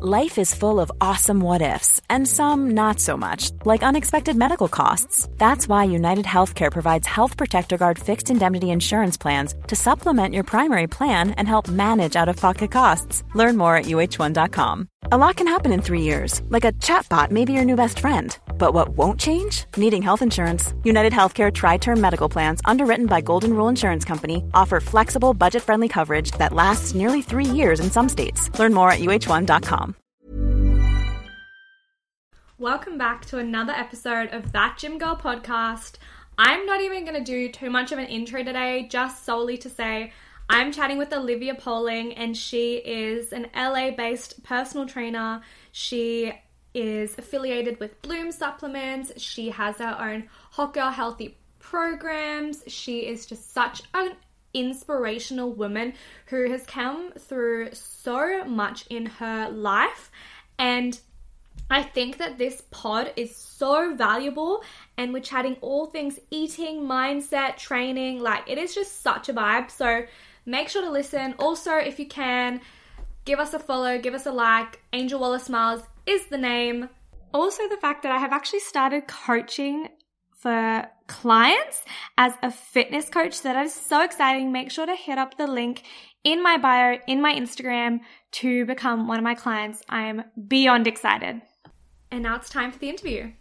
Life is full of awesome what ifs, and some not so much, like unexpected medical costs. That's why United Healthcare provides Health Protector Guard fixed indemnity insurance plans to supplement your primary plan and help manage out of pocket costs. Learn more at uh1.com. A lot can happen in three years, like a chatbot may be your new best friend. But what won't change? Needing health insurance. United Healthcare Tri Term Medical Plans, underwritten by Golden Rule Insurance Company, offer flexible, budget friendly coverage that lasts nearly three years in some states. Learn more at uh1.com. Welcome back to another episode of That Gym Girl podcast. I'm not even going to do too much of an intro today, just solely to say I'm chatting with Olivia Poling, and she is an LA based personal trainer. She is affiliated with Bloom Supplements. She has her own Hot Girl Healthy programs. She is just such an inspirational woman who has come through so much in her life. And I think that this pod is so valuable, and we're chatting all things eating, mindset, training. Like, it is just such a vibe. So, make sure to listen. Also, if you can, give us a follow, give us a like. Angel Wallace-Miles is the name. Also, the fact that I have actually started coaching for clients as a fitness coach. That is so exciting. Make sure to hit up the link in my bio, in my Instagram to become one of my clients. I am beyond excited. And now it's time for the interview.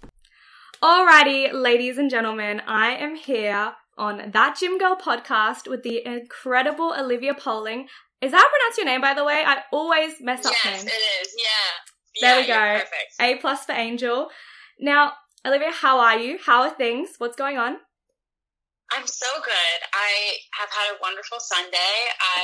Alrighty, ladies and gentlemen, I am here on That Gym Girl podcast with the incredible Olivia Poling. Is that how I pronounce your name, by the way? I always mess up yes, names. it is. Yeah. There yeah, we go. A plus for Angel. Now, Olivia, how are you? How are things? What's going on? I'm so good. I have had a wonderful Sunday. I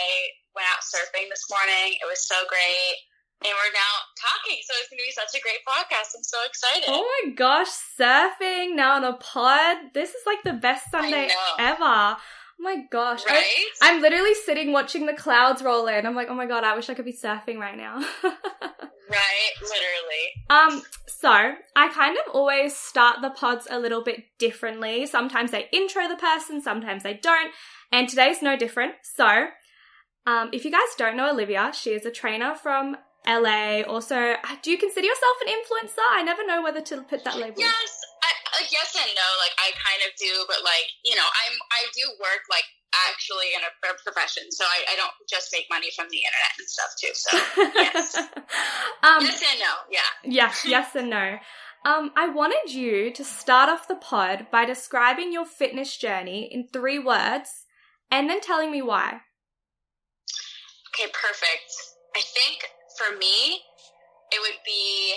went out surfing this morning. It was so great. And we're now talking, so it's going to be such a great podcast. I'm so excited. Oh my gosh, surfing now on a pod. This is like the best Sunday ever. Oh my gosh. I- Right? I'm literally sitting watching the clouds roll in. I'm like, oh my god, I wish I could be surfing right now. right? Literally. um, so I kind of always start the pods a little bit differently. Sometimes they intro the person, sometimes they don't, and today's no different. So, um, if you guys don't know Olivia, she is a trainer from LA. Also, uh, do you consider yourself an influencer? I never know whether to put that label. Yes, I, like yes and no. Like I kind of do, but like you know, I'm I do work like actually in a, a profession, so I, I don't just make money from the internet and stuff too. So yes, um, yes and no. Yeah. Yes, yes and no. Um, I wanted you to start off the pod by describing your fitness journey in three words and then telling me why. Okay, perfect. I think for me, it would be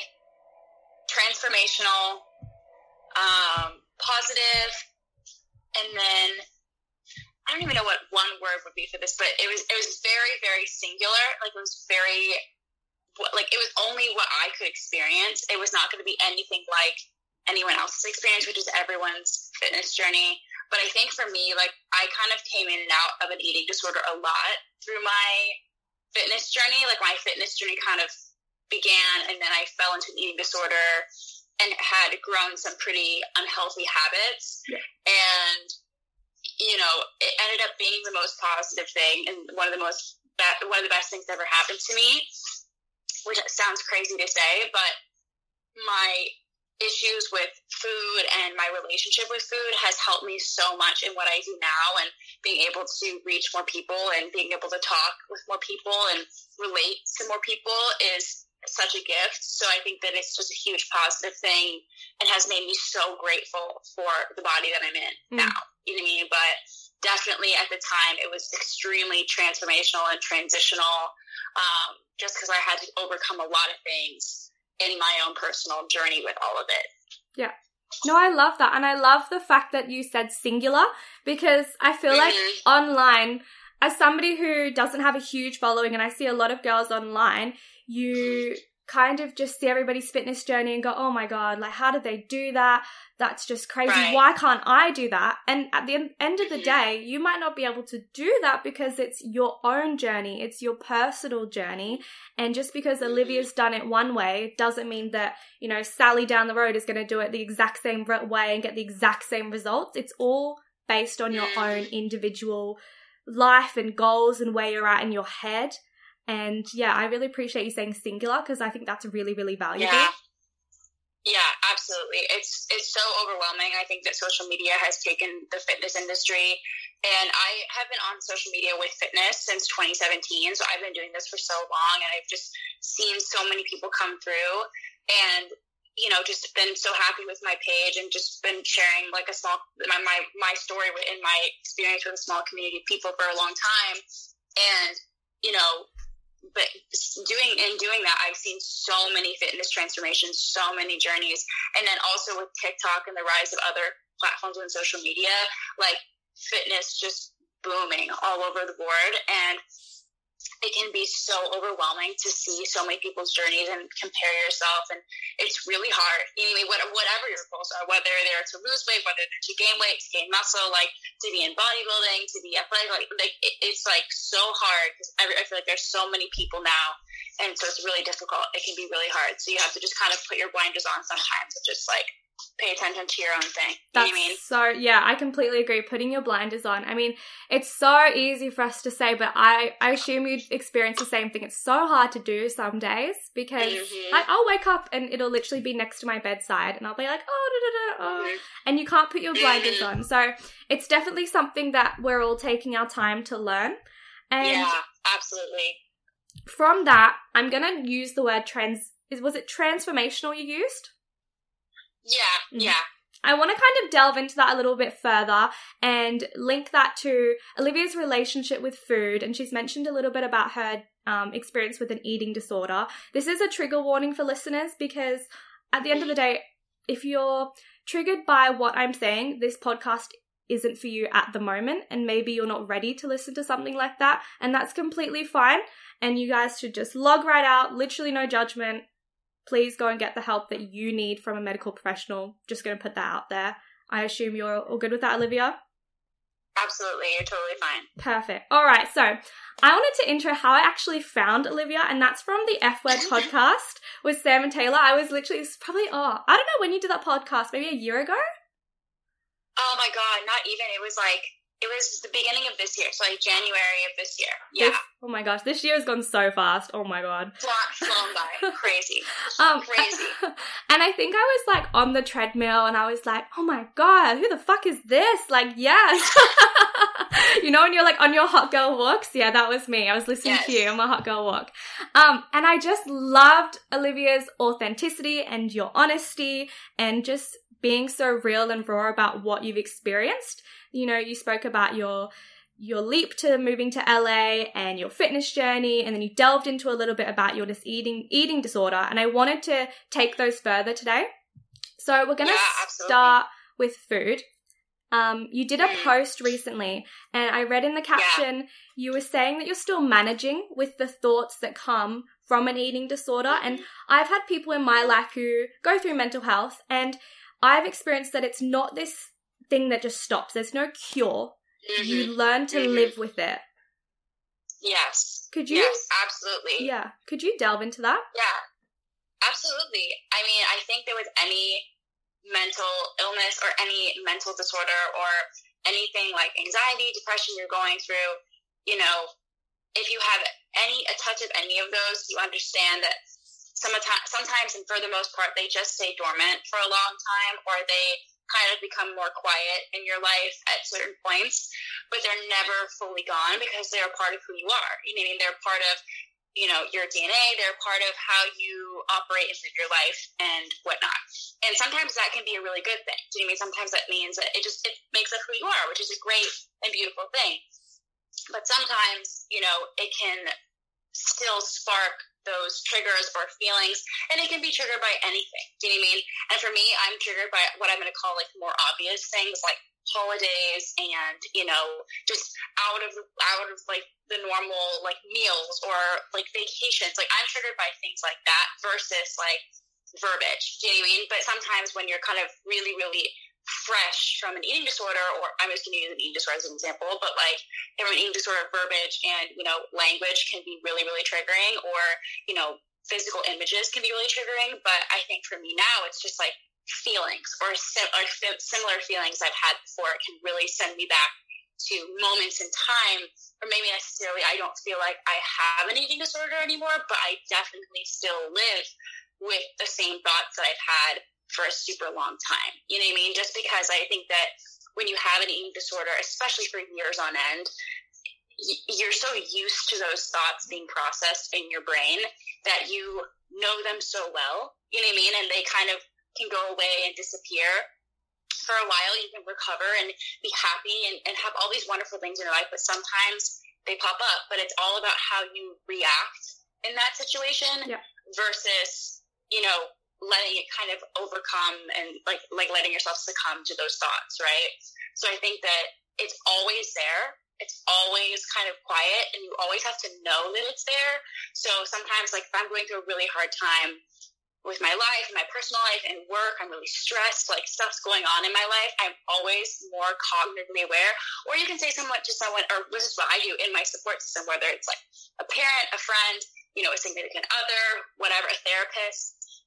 transformational, um, positive, and then I don't even know what one word would be for this, but it was it was very very singular. Like it was very like it was only what I could experience. It was not going to be anything like anyone else's experience, which is everyone's fitness journey. But I think for me, like I kind of came in and out of an eating disorder a lot through my fitness journey. Like my fitness journey kind of began, and then I fell into an eating disorder and had grown some pretty unhealthy habits. Yeah. And you know, it ended up being the most positive thing and one of the most be- one of the best things that ever happened to me. Which sounds crazy to say, but my issues with food and my relationship with food has helped me so much in what I do now and being able to reach more people and being able to talk with more people and relate to more people is such a gift. So I think that it's just a huge positive thing and has made me so grateful for the body that I'm in Mm. now. You know what I mean? But definitely at the time it was extremely transformational and transitional um, just because I had to overcome a lot of things in my own personal journey with all of it. Yeah. No, I love that. And I love the fact that you said singular because I feel like Mhm. online, as somebody who doesn't have a huge following and I see a lot of girls online, you kind of just see everybody's fitness journey and go, oh my God, like, how did they do that? That's just crazy. Right. Why can't I do that? And at the end of the day, you might not be able to do that because it's your own journey, it's your personal journey. And just because Olivia's mm-hmm. done it one way doesn't mean that, you know, Sally down the road is going to do it the exact same way and get the exact same results. It's all based on your own individual life and goals and where you're at in your head. And yeah, I really appreciate you saying singular because I think that's really, really valuable. Yeah. Yeah, absolutely. It's it's so overwhelming. I think that social media has taken the fitness industry and I have been on social media with fitness since 2017. So I've been doing this for so long and I've just seen so many people come through and you know just been so happy with my page and just been sharing like a small my my, my story in my experience with a small community of people for a long time and you know but doing in doing that i've seen so many fitness transformations so many journeys. And then also with tiktok and the rise of other platforms and social media like fitness just booming all over the board. And it can be so overwhelming to see so many people's journeys and compare yourself and it's really hard. I mean, whatever your goals are whether they're to lose weight whether they're to gain weight to gain muscle like to be in bodybuilding to be athletic like, like it, it's like so hard because I, I feel like there's so many people now and so it's really difficult. It can be really hard. So you have to just kind of put your blinders on sometimes and just like pay attention to your own thing. You That's know I mean? so yeah, I completely agree. Putting your blinders on. I mean, it's so easy for us to say, but I I assume you experience the same thing. It's so hard to do some days because Mhm. I, I'll wake up and it'll literally be next to my bedside, and I'll be like, oh, da, da, da, oh, Mhm. and you can't put your blinders Mhm. on. So it's definitely something that we're all taking our time to learn. And yeah, absolutely. from that, I'm gonna use the word trans. Is was it transformational you used? Yeah, Mhm. yeah. I want to kind of delve into that a little bit further and link that to Olivia's relationship with food. And she's mentioned a little bit about her um, experience with an eating disorder. This is a trigger warning for listeners because at the end of the day, if you're triggered by what I'm saying, this podcast isn't for you at the moment. And maybe you're not ready to listen to something like that. And that's completely fine. And you guys should just log right out, literally no judgment please go and get the help that you need from a medical professional. Just going to put that out there. I assume you're all good with that, Olivia? Absolutely. You're totally fine. Perfect. All right. So I wanted to intro how I actually found Olivia, and that's from the F Word podcast with Sam and Taylor. I was literally, it's probably, oh, I don't know when you did that podcast, maybe a year ago? Oh my god, not even. It was like it was the beginning of this year, so like January of this year. Yeah, This- oh my gosh, this year has gone so fast. Oh my god. flown, flown by, crazy. Um, Crazy. and I think I was like on the treadmill and I was like, oh my God, who the fuck is this? Like, yes. you know, when you're like on your hot girl walks? Yeah, that was me. I was listening to you on my hot girl walk. Um, and I just loved Olivia's authenticity and your honesty and just being so real and raw about what you've experienced. You know, you spoke about your your leap to moving to LA and your fitness journey, and then you delved into a little bit about your dis- eating eating disorder. And I wanted to take those further today. So we're gonna Yeah, start with food. Um, you did a Mm. post recently, and I read in the caption you were saying that you're still managing with the thoughts that come from an eating disorder. And I've had people in my life who go through mental health, and I've experienced that it's not this thing that just stops. There's no cure. Mhm. You learn to Mhm. live with it. Yes. Could you? Yes, absolutely. Yeah. Could you delve into that? Yeah, absolutely. I mean, I think that with any mental illness or any mental disorder or anything like anxiety, depression you're going through, you know, if you have any a touch of any of those, you understand that sometimes, sometimes and for the most part, they just stay dormant for a long time or they kind of become more quiet in your life at certain points, but they're never fully gone because they're a part of who you are. You know, I mean, they're part of you know your DNA. They're part of how you operate and live your life and whatnot. And sometimes that can be a really good thing. Do you mean? Sometimes that means that it just it makes up who you are, which is a great and beautiful thing. But sometimes, you know, it can still spark those triggers or feelings, and it can be triggered by anything. Do you know what I mean? And for me, I'm triggered by what I'm going to call like more obvious things, like holidays and you know just out of out of like the normal like meals or like vacations like i'm triggered by things like that versus like verbiage do you know what i mean but sometimes when you're kind of really really fresh from an eating disorder or i'm just going to use an eating disorder as an example but like from an eating disorder verbiage and you know language can be really really triggering or you know physical images can be really triggering but i think for me now it's just like feelings or, sim- or similar feelings I've had before can really send me back to moments in time, or maybe necessarily I don't feel like I have an eating disorder anymore, but I definitely still live with the same thoughts that I've had for a super long time. You know what I mean? Just because I think that when you have an eating disorder, especially for years on end, you're so used to those thoughts being processed in your brain that you know them so well. You know what I mean? And they kind of can go away and disappear for a while you can recover and be happy and, and have all these wonderful things in your life but sometimes they pop up but it's all about how you react in that situation yeah. versus you know letting it kind of overcome and like like letting yourself succumb to those thoughts right so i think that it's always there it's always kind of quiet and you always have to know that it's there so sometimes like if i'm going through a really hard time with my life, and my personal life, and work. I'm really stressed, like stuff's going on in my life. I'm always more cognitively aware. Or you can say somewhat to someone, or this is what I do in my support system, whether it's like a parent, a friend, you know, a significant other, whatever, a therapist,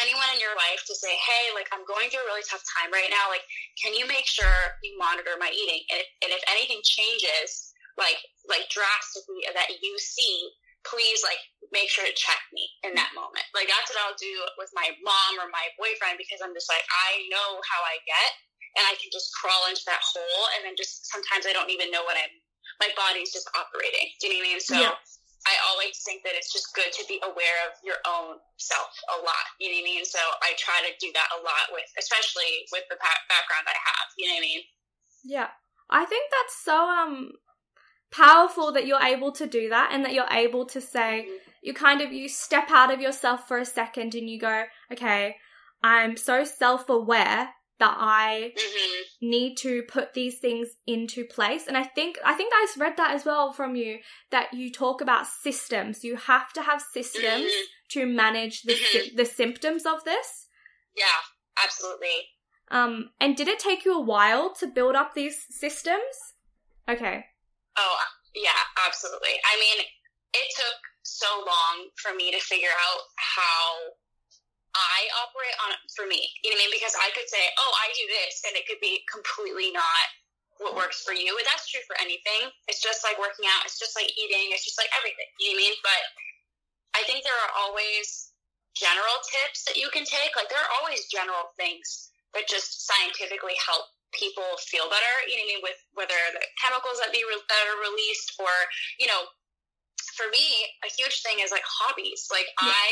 anyone in your life to say, hey, like I'm going through a really tough time right now. Like, can you make sure you monitor my eating? And if, and if anything changes, like like drastically that you see please like make sure to check me in that moment. Like that's what I'll do with my mom or my boyfriend because I'm just like I know how I get and I can just crawl into that hole and then just sometimes I don't even know what I'm my body's just operating. Do you know what I mean? So yeah. I always think that it's just good to be aware of your own self a lot. You know what I mean? So I try to do that a lot with, especially with the background I have. You know what I mean? Yeah, I think that's so um powerful that you're able to do that and that you're able to say you kind of you step out of yourself for a second and you go okay i'm so self-aware that i mm-hmm. need to put these things into place and i think i think i read that as well from you that you talk about systems you have to have systems mm-hmm. to manage the mm-hmm. the symptoms of this yeah absolutely um and did it take you a while to build up these systems okay Oh, yeah, absolutely. I mean, it took so long for me to figure out how I operate on it for me. You know what I mean? Because I could say, oh, I do this, and it could be completely not what works for you. And that's true for anything. It's just like working out, it's just like eating, it's just like everything. You know what I mean? But I think there are always general tips that you can take. Like, there are always general things that just scientifically help people feel better. You know what I mean? With whether the chemicals that be re- that are released, or you know, for me, a huge thing is like hobbies. Like yeah. I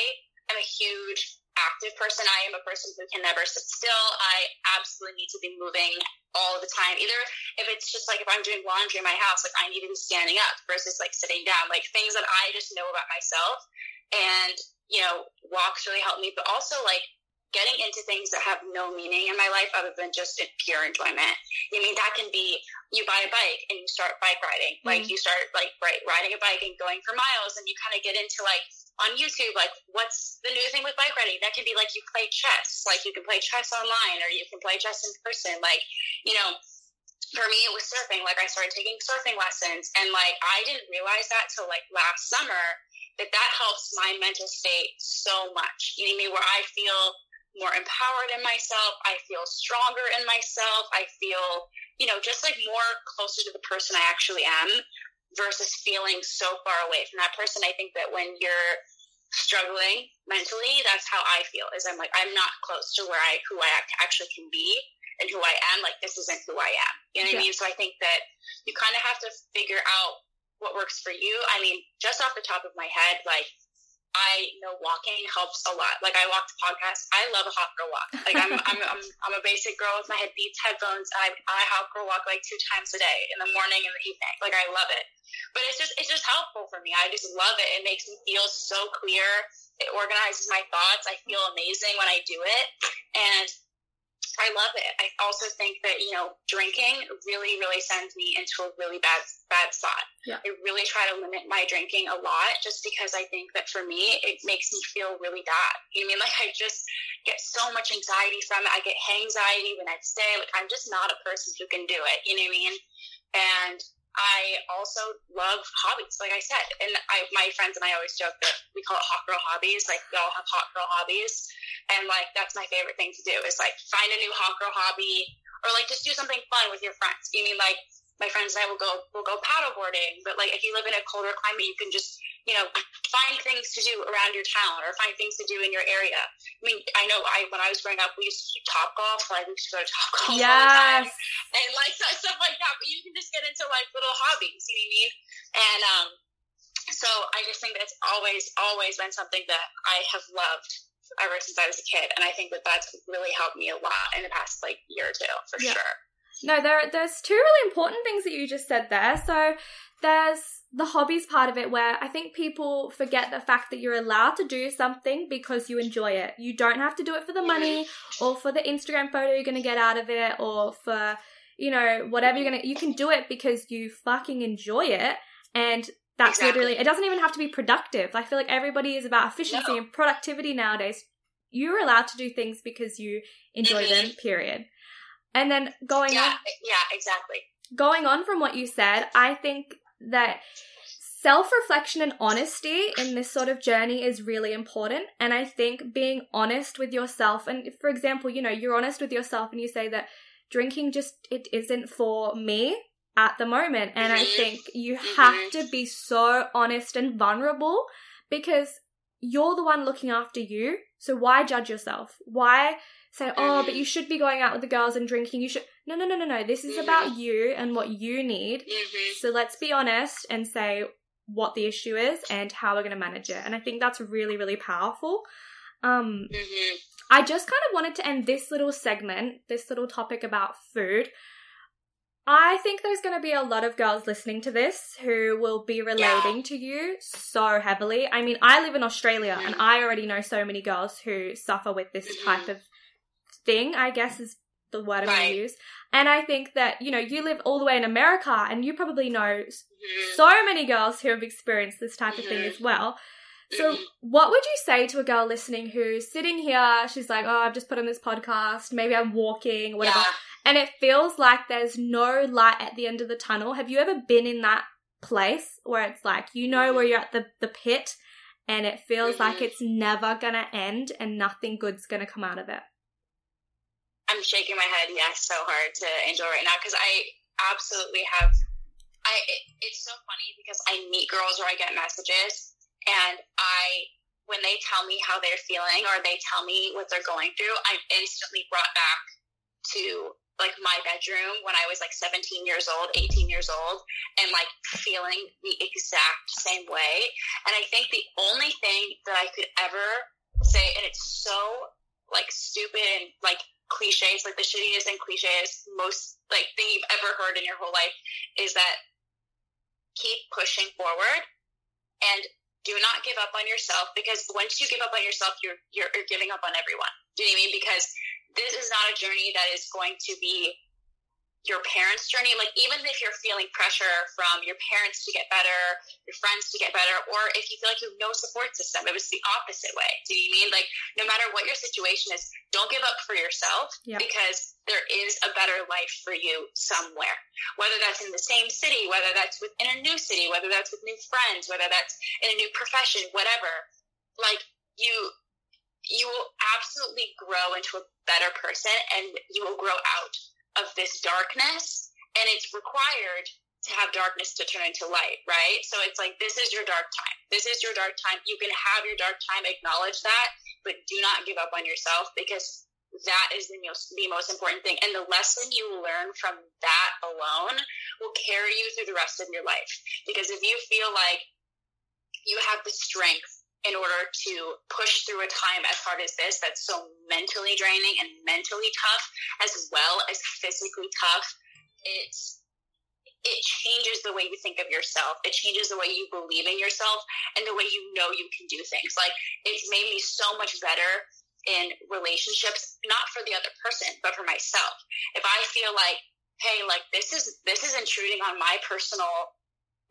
am a huge active person. I am a person who can never sit still. I absolutely need to be moving all the time. Either if it's just like if I'm doing laundry in my house, like I need to be standing up versus like sitting down. Like things that I just know about myself. And, you know, walks really help me, but also like getting into things that have no meaning in my life other than just pure enjoyment. I mean, that can be you buy a bike and you start bike riding. Mm-hmm. Like you start like right, riding a bike and going for miles and you kind of get into like on YouTube, like what's the new thing with bike riding? That can be like you play chess. Like you can play chess online or you can play chess in person. Like, you know, for me it was surfing. Like I started taking surfing lessons and like I didn't realize that till like last summer that that helps my mental state so much. You know what I mean? Where I feel more empowered in myself. I feel stronger in myself. I feel, you know, just like more closer to the person I actually am versus feeling so far away from that person. I think that when you're struggling mentally, that's how I feel is I'm like, I'm not close to where I, who I actually can be and who I am. Like, this isn't who I am. You know what yeah. I mean? So I think that you kind of have to figure out what works for you. I mean, just off the top of my head, like, I know walking helps a lot. Like I walk to podcasts. I love a hot girl walk. Like I'm, I'm, I'm, I'm a basic girl with my head beats headphones. I, I hot girl walk like two times a day in the morning and the evening. Like I love it. But it's just, it's just helpful for me. I just love it. It makes me feel so clear. It organizes my thoughts. I feel amazing when I do it. And I love it. I also think that, you know, drinking really, really sends me into a really bad, bad spot. Yeah. I really try to limit my drinking a lot just because I think that for me, it makes me feel really bad. You know what I mean? Like I just get so much anxiety from it. I get anxiety the next day. Like I'm just not a person who can do it. You know what I mean? And I also love hobbies, like I said. And I, my friends and I always joke that we call it hot girl hobbies. Like we all have hot girl hobbies. And like that's my favorite thing to do is like find a new hot girl hobby or like just do something fun with your friends. You mean like my friends and I will go will go paddleboarding, but like if you live in a colder climate, you can just you know find things to do around your town or find things to do in your area. I mean, I know I when I was growing up, we used to do Topgolf. Like we used to go to Topgolf all the time, and like stuff like that. But you can just get into like little hobbies. You know what I mean? And um, so I just think that's always always been something that I have loved ever since I was a kid, and I think that that's really helped me a lot in the past like year or two for Yeah. sure. No, there there's two really important things that you just said there. So there's the hobbies part of it where I think people forget the fact that you're allowed to do something because you enjoy it. You don't have to do it for the money or for the Instagram photo you're going to get out of it or for you know whatever you're going to you can do it because you fucking enjoy it and that's Exactly. literally it doesn't even have to be productive. I feel like everybody is about efficiency No. and productivity nowadays. You're allowed to do things because you enjoy them, period. And then going Yeah, on yeah, exactly. going on from what you said, I think that self reflection and honesty in this sort of journey is really important. And I think being honest with yourself, and if, for example, you know, you're honest with yourself and you say that drinking just it isn't for me at the moment. And I Mhm. think you have Mhm. to be so honest and vulnerable because you're the one looking after you. So why judge yourself? Why say, oh, but you should be going out with the girls and drinking. You should. No, no, no, no, no. This is Mhm. about you and what you need. hmm So let's be honest and say what the issue is and how we're going to manage it. And I think that's really, really powerful. Um, hmm I just kind of wanted to end this little segment, this little topic about food. I think there's going to be a lot of girls listening to this who will be relating to you so heavily. I mean, I live in Australia and Mhm. I already know so many girls who suffer with this Mhm. type of thing, I guess is the word I'm going Right. to use. And I think that, you know, you live all the way in America and you probably know hmm so many girls who have experienced this type of thing as well. So, Mhm. what would you say to a girl listening who's sitting here? She's like, "Oh, I've just put on this podcast. Maybe I'm walking, whatever," Yeah. and it feels like there's no light at the end of the tunnel. Have you ever been in that place where it's like you know where you're at the the pit, and it feels like it's never gonna end and nothing good's gonna come out of it? I'm shaking my head yes so hard to Angel right now because I absolutely have. I it, it's so funny because I meet girls or I get messages and I when they tell me how they're feeling or they tell me what they're going through, I'm instantly brought back to like my bedroom when I was like 17 years old, 18 years old, and like feeling the exact same way. And I think the only thing that I could ever say, and it's so like stupid and like cliches, like the shittiest and cliches, most like thing you've ever heard in your whole life is that keep pushing forward and do not give up on yourself because once you give up on yourself, you're, you're, you're giving up on everyone. Do you know what I mean? Because this is not a journey that is going to be your parents' journey. Like even if you're feeling pressure from your parents to get better, your friends to get better, or if you feel like you have no support system, it was the opposite way. Do you mean like no matter what your situation is, don't give up for yourself Yeah. because there is a better life for you somewhere. Whether that's in the same city, whether that's within a new city, whether that's with new friends, whether that's in a new profession, whatever. Like you you will absolutely grow into a better person and you will grow out of this darkness and it's required to have darkness to turn into light, right? So it's like this is your dark time. This is your dark time. You can have your dark time, acknowledge that, but do not give up on yourself because that is the most the most important thing. And the lesson you learn from that alone will carry you through the rest of your life. Because if you feel like you have the strength in order to push through a time as hard as this that's so mentally draining and mentally tough as well as physically tough it's it changes the way you think of yourself it changes the way you believe in yourself and the way you know you can do things like it's made me so much better in relationships, not for the other person, but for myself. If I feel like, hey, like this is this is intruding on my personal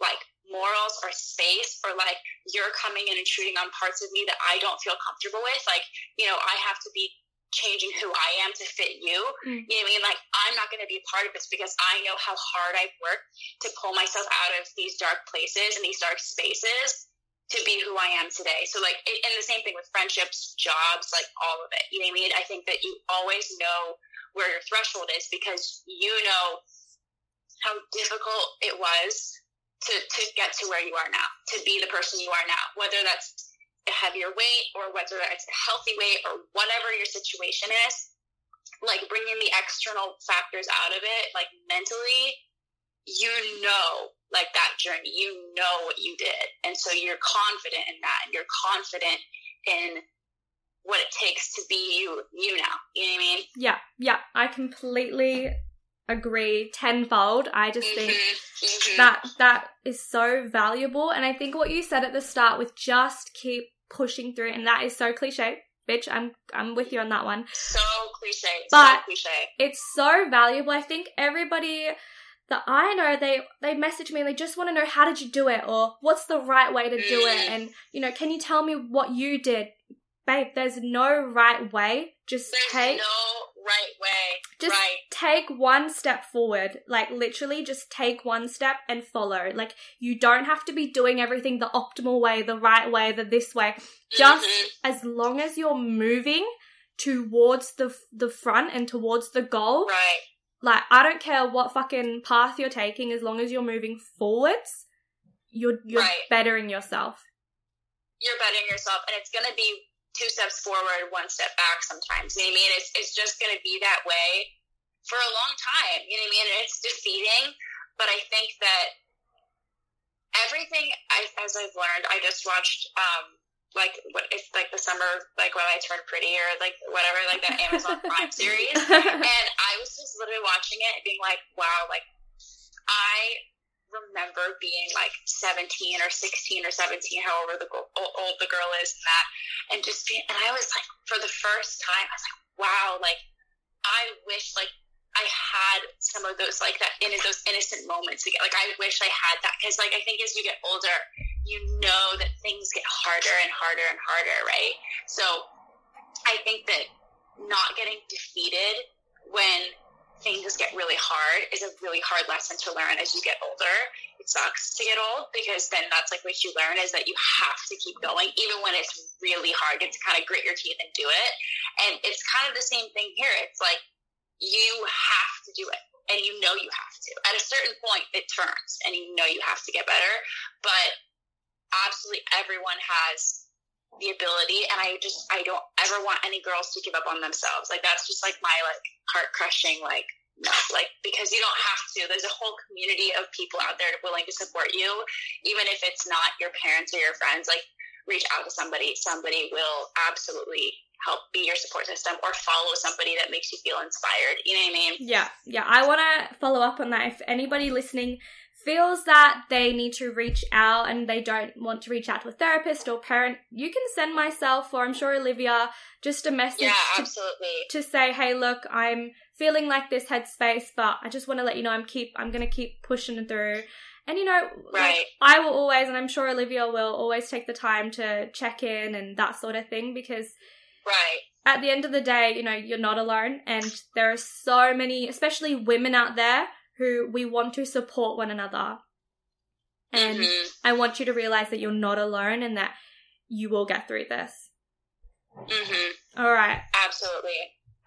like morals or space or like you're coming and intruding on parts of me that I don't feel comfortable with, like, you know, I have to be changing who I am to fit you. Mm. You know what I mean? Like, I'm not going to be part of this because I know how hard I've worked to pull myself out of these dark places and these dark spaces to be who I am today. So, like, and the same thing with friendships, jobs, like all of it. You know what I mean? I think that you always know where your threshold is because you know how difficult it was to, to get to where you are now, to be the person you are now, whether that's a heavier weight or whether it's a healthy weight or whatever your situation is, like bringing the external factors out of it, like mentally, you know, like that journey, you know what you did. And so you're confident in that and you're confident in what it takes to be you, you now. You know what I mean? Yeah, yeah. I completely agree tenfold. I just think mm-hmm, mm-hmm. that that is so valuable. And I think what you said at the start with just keep pushing through, and that is so cliche. Bitch, I'm I'm with you on that one. So cliche. But so cliche. It's so valuable. I think everybody that I know they they message me and they just want to know how did you do it or what's the right way to do mm. it and you know can you tell me what you did babe there's no right way just there's take no right way. Just right. take one step forward. Like literally just take one step and follow. Like you don't have to be doing everything the optimal way, the right way, the this way. Just mm-hmm. as long as you're moving towards the the front and towards the goal. Right. Like I don't care what fucking path you're taking as long as you're moving forwards, you're you're right. bettering yourself. You're bettering yourself and it's going to be two steps forward, one step back sometimes. You know what I mean? It's, it's just going to be that way for a long time. You know what I mean? And it's defeating. But I think that everything, I, as I've learned, I just watched, um, like what it's like the summer like when I turned pretty or like whatever like that Amazon Prime series and I was just literally watching it and being like wow like I remember being like 17 or 16 or 17, however the old the girl is, and that, and just being, and I was like, for the first time, I was like, wow, like, I wish like I had some of those like that in those innocent moments again. Like I wish I had that because like I think as you get older, you know that things get harder and harder and harder, right? So I think that not getting defeated when things get really hard is a really hard lesson to learn as you get older. It sucks to get old because then that's like what you learn is that you have to keep going, even when it's really hard. You have to kind of grit your teeth and do it. And it's kind of the same thing here. It's like you have to do it and you know you have to. At a certain point, it turns and you know you have to get better. But absolutely everyone has the ability and i just i don't ever want any girls to give up on themselves. Like that's just like my like heart crushing like no like because you don't have to. There's a whole community of people out there willing to support you even if it's not your parents or your friends. Like reach out to somebody. Somebody will absolutely help be your support system or follow somebody that makes you feel inspired. You know what i mean? Yeah yeah. I want to follow up on that. If anybody listening feels that they need to reach out and they don't want to reach out to a therapist or parent, you can send myself or I'm sure Olivia just a message yeah, to, absolutely. to say, hey, look, I'm feeling like this headspace, but I just want to let you know I'm keep I'm gonna keep pushing through. And you know, right. like, I will always, and I'm sure Olivia will always take the time to check in and that sort of thing because right at the end of the day, you know, you're not alone, and there are so many, especially women out there who we want to support one another. And mm-hmm. I want you to realize that you're not alone and that you will get through this. Mm-hmm. All right. Absolutely.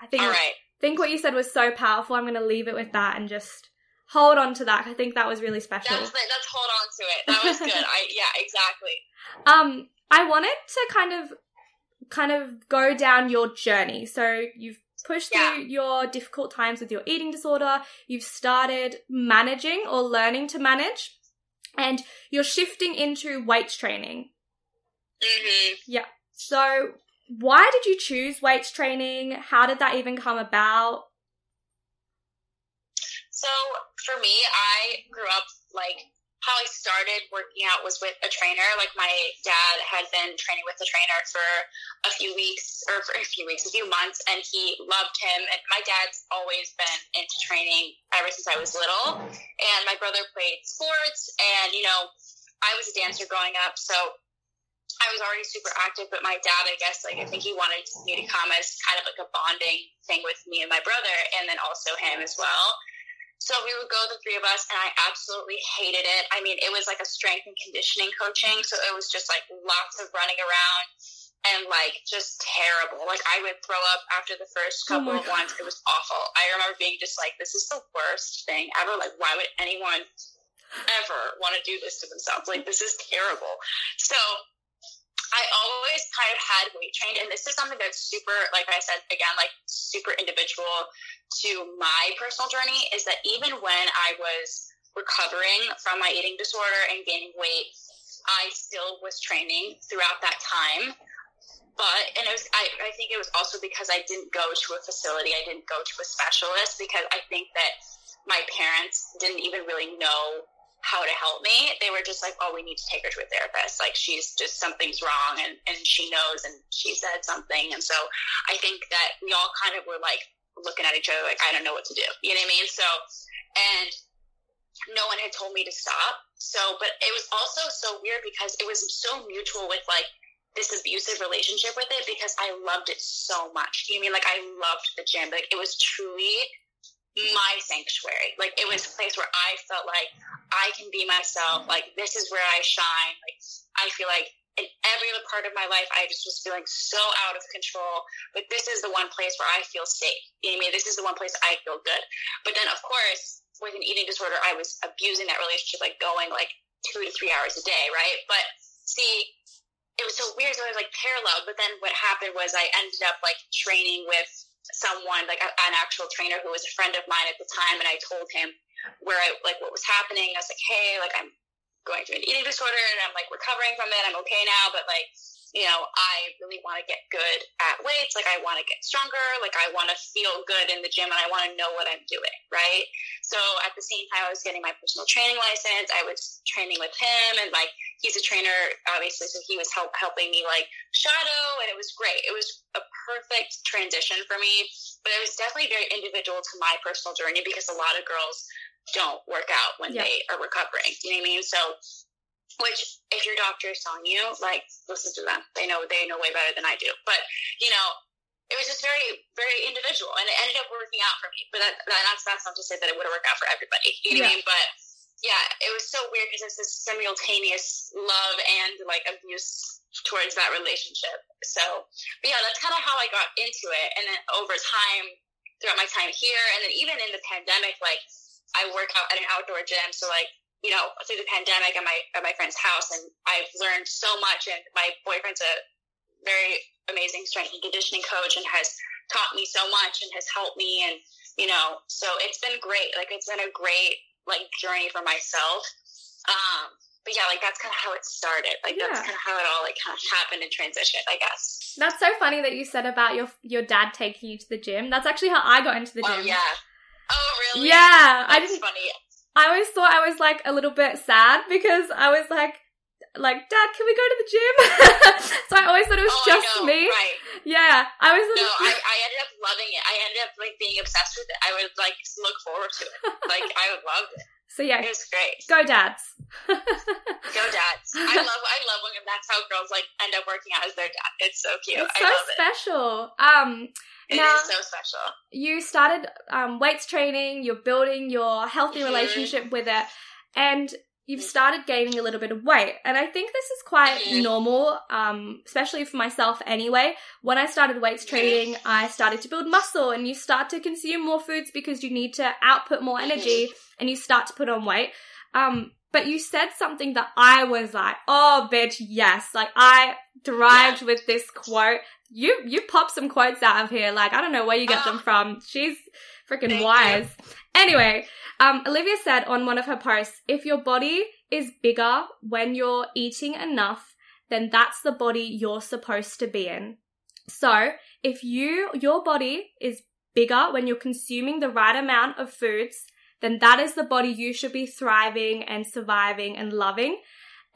I think All right. think what you said was so powerful. I'm going to leave it with that and just hold on to that. I think that was really special. That's, let's hold on to it. That was good. I yeah, exactly. Um, I wanted to kind of kind of go down your journey. So you've pushed yeah. through your difficult times with your eating disorder. You've started managing or learning to manage, and you're shifting into weights training. Mm-hmm. Yeah. So, why did you choose weights training? How did that even come about? So, for me, I grew up like how I started working out was with a trainer. Like my dad had been training with a trainer for a few weeks or for a few weeks, a few months, and he loved him. And my dad's always been into training ever since I was little. And my brother played sports, and you know, I was a dancer growing up, so I was already super active, but my dad, I guess, like, I think he wanted me to come as kind of like a bonding thing with me and my brother, and then also him as well. So we would go, the three of us, and I absolutely hated it. I mean, it was like a strength and conditioning coaching, so it was just like lots of running around and like just terrible. Like I would throw up after the first oh couple oh of ones. It was awful. I remember being just like, this is the worst thing ever. Like, why would anyone ever want to do this to themselves? Like, this is terrible. So I always kind of had weight trained, and this is something that's super, like I said again, like super individual to my personal journey. Is that even when I was recovering from my eating disorder and gaining weight, I still was training throughout that time. But and it was, I, I think it was also because I didn't go to a facility, I didn't go to a specialist because I think that my parents didn't even really know how to help me. They were just like, oh, we need to take her to a therapist. Like she's just something's wrong and, and she knows and she said something. And so I think that we all kind of were like looking at each other like, I don't know what to do. You know what I mean? So, and no one had told me to stop. So, but it was also so weird because it was so mutual with like this abusive relationship with it because I loved it so much. You know I mean like I loved the gym? Like it was truly my sanctuary. Like it was a place where I felt like I can be myself. Like this is where I shine. Like I feel like in every other part of my life, I just was feeling so out of control. But this is the one place where I feel safe. You know what I mean? This is the one place I feel good. But then, of course, with an eating disorder, I was abusing that relationship, like going like two to three hours a day, right? But see, it was so weird. So I was like parallel. But then what happened was I ended up like training with someone like an actual trainer who was a friend of mine at the time, and I told him where I like what was happening. I was like, hey, like I'm going through an eating disorder, and I'm like recovering from it. I'm okay now, but like you know, I really want to get good at weights. Like, I want to get stronger. Like, I want to feel good in the gym and I want to know what I'm doing. Right. So, at the same time, I was getting my personal training license. I was training with him, and like, he's a trainer, obviously. So, he was help, helping me like shadow, and it was great. It was a perfect transition for me. But it was definitely very individual to my personal journey because a lot of girls don't work out when yeah. they are recovering. You know what I mean? So, which if your doctor is telling you, like, listen to them. They know they know way better than I do. But you know, it was just very, very individual, and it ended up working out for me. But that, that's that's not to say that it would have worked out for everybody. You know yeah. what I mean? But yeah, it was so weird because it's this simultaneous love and like abuse towards that relationship. So, but yeah, that's kind of how I got into it. And then over time, throughout my time here, and then even in the pandemic, like I work out at an outdoor gym, so like you know, through the pandemic at my at my friend's house, and I've learned so much. And my boyfriend's a very amazing strength and conditioning coach, and has taught me so much, and has helped me, and you know, so it's been great. Like it's been a great like journey for myself. Um, but yeah, like that's kind of how it started. Like yeah. that's kind of how it all like kind of happened and transitioned, I guess. That's so funny that you said about your your dad taking you to the gym. That's actually how I got into the oh, gym. Oh yeah. Oh really? Yeah, that's I didn't. Funny. I always thought I was like a little bit sad because I was like, like, Dad, can we go to the gym? so I always thought it was oh, just me. Right. Yeah, I was. No, I, I ended up loving it. I ended up like being obsessed with it. I would like look forward to it. Like I loved it. So yeah, it was great. Go dads. go dads. I love I love when that's how girls like end up working out as their dad. It's so cute. It's so special. It. Um it now, is so special. You started um, weights training, you're building your healthy mm-hmm. relationship with it, and you've started gaining a little bit of weight. And I think this is quite mm-hmm. normal, um, especially for myself anyway. When I started weights mm-hmm. training, I started to build muscle, and you start to consume more foods because you need to output more energy mm-hmm. and you start to put on weight. Um, but you said something that I was like, oh, bitch, yes. Like, I thrived yeah. with this quote you you pop some quotes out of here. Like I don't know where you get them ah. from. She's freaking wise. You. Anyway, um, Olivia said on one of her posts, if your body is bigger when you're eating enough, then that's the body you're supposed to be in. So if you your body is bigger when you're consuming the right amount of foods, then that is the body you should be thriving and surviving and loving.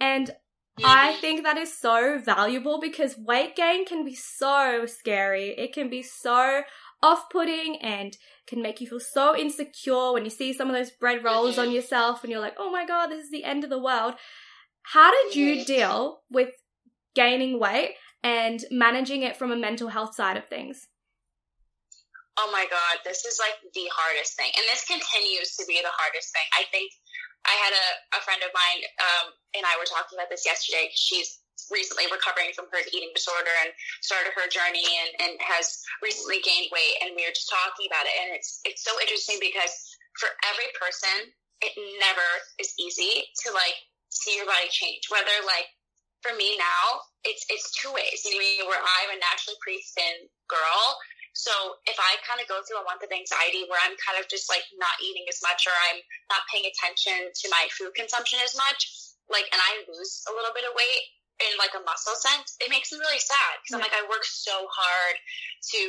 And I think that is so valuable because weight gain can be so scary. It can be so off putting and can make you feel so insecure when you see some of those bread rolls on yourself and you're like, oh my God, this is the end of the world. How did you deal with gaining weight and managing it from a mental health side of things? Oh my God, this is like the hardest thing. And this continues to be the hardest thing. I think I had a, a friend of mine um, and I were talking about this yesterday. She's recently recovering from her eating disorder and started her journey and, and has recently gained weight. And we were just talking about it. And it's, it's so interesting because for every person, it never is easy to like see your body change. Whether like for me now, it's, it's two ways. You know, where I'm a naturally pretty thin girl so if I kind of go through a month of anxiety where I'm kind of just like not eating as much or I'm not paying attention to my food consumption as much, like, and I lose a little bit of weight in like a muscle sense, it makes me really sad because I'm like, I work so hard to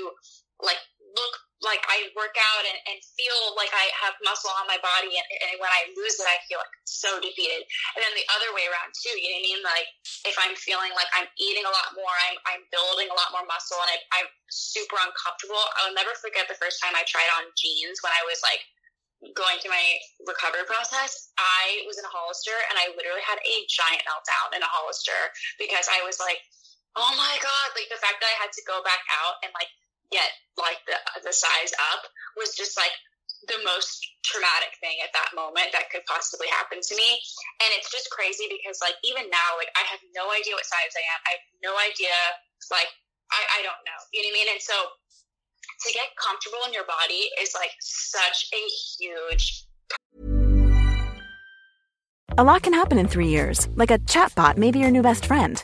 like look like I work out and, and feel like I have muscle on my body. And, and when I lose it, I feel like so defeated. And then the other way around too, you know what I mean? Like if I'm feeling like I'm eating a lot more, I'm, I'm building a lot more muscle and I, I'm super uncomfortable. I'll never forget the first time I tried on jeans when I was like going through my recovery process, I was in a Hollister and I literally had a giant meltdown in a Hollister because I was like, oh my God, like the fact that I had to go back out and like get like the the size up was just like the most traumatic thing at that moment that could possibly happen to me. And it's just crazy because like even now, like I have no idea what size I am. I have no idea like I, I don't know. You know what I mean? And so to get comfortable in your body is like such a huge A lot can happen in three years, like a chatbot may be your new best friend.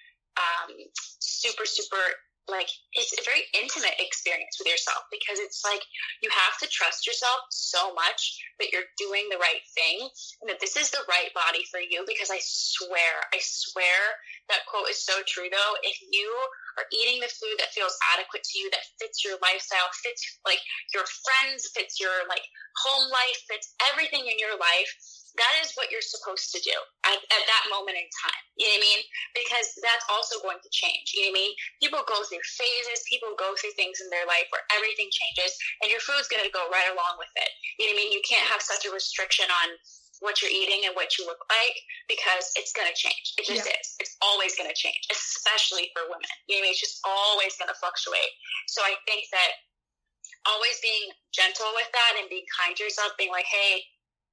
super, super like it's a very intimate experience with yourself because it's like you have to trust yourself so much that you're doing the right thing and that this is the right body for you because I swear, I swear that quote is so true though. If you are eating the food that feels adequate to you, that fits your lifestyle, fits like your friends, fits your like home life, fits everything in your life, that is what you're supposed to do at, at, that moment in time. You know what I mean? Because that's also going to change. You know what I mean? People go through phases, people go through things in their life where everything changes and your food's going to go right along with it. You know what I mean? You can't have such a restriction on what you're eating and what you look like because it's going to change. It just yeah. is. It's always going to change, especially for women. You know what I mean? It's just always going to fluctuate. So I think that always being gentle with that and being kind to yourself, being like, hey,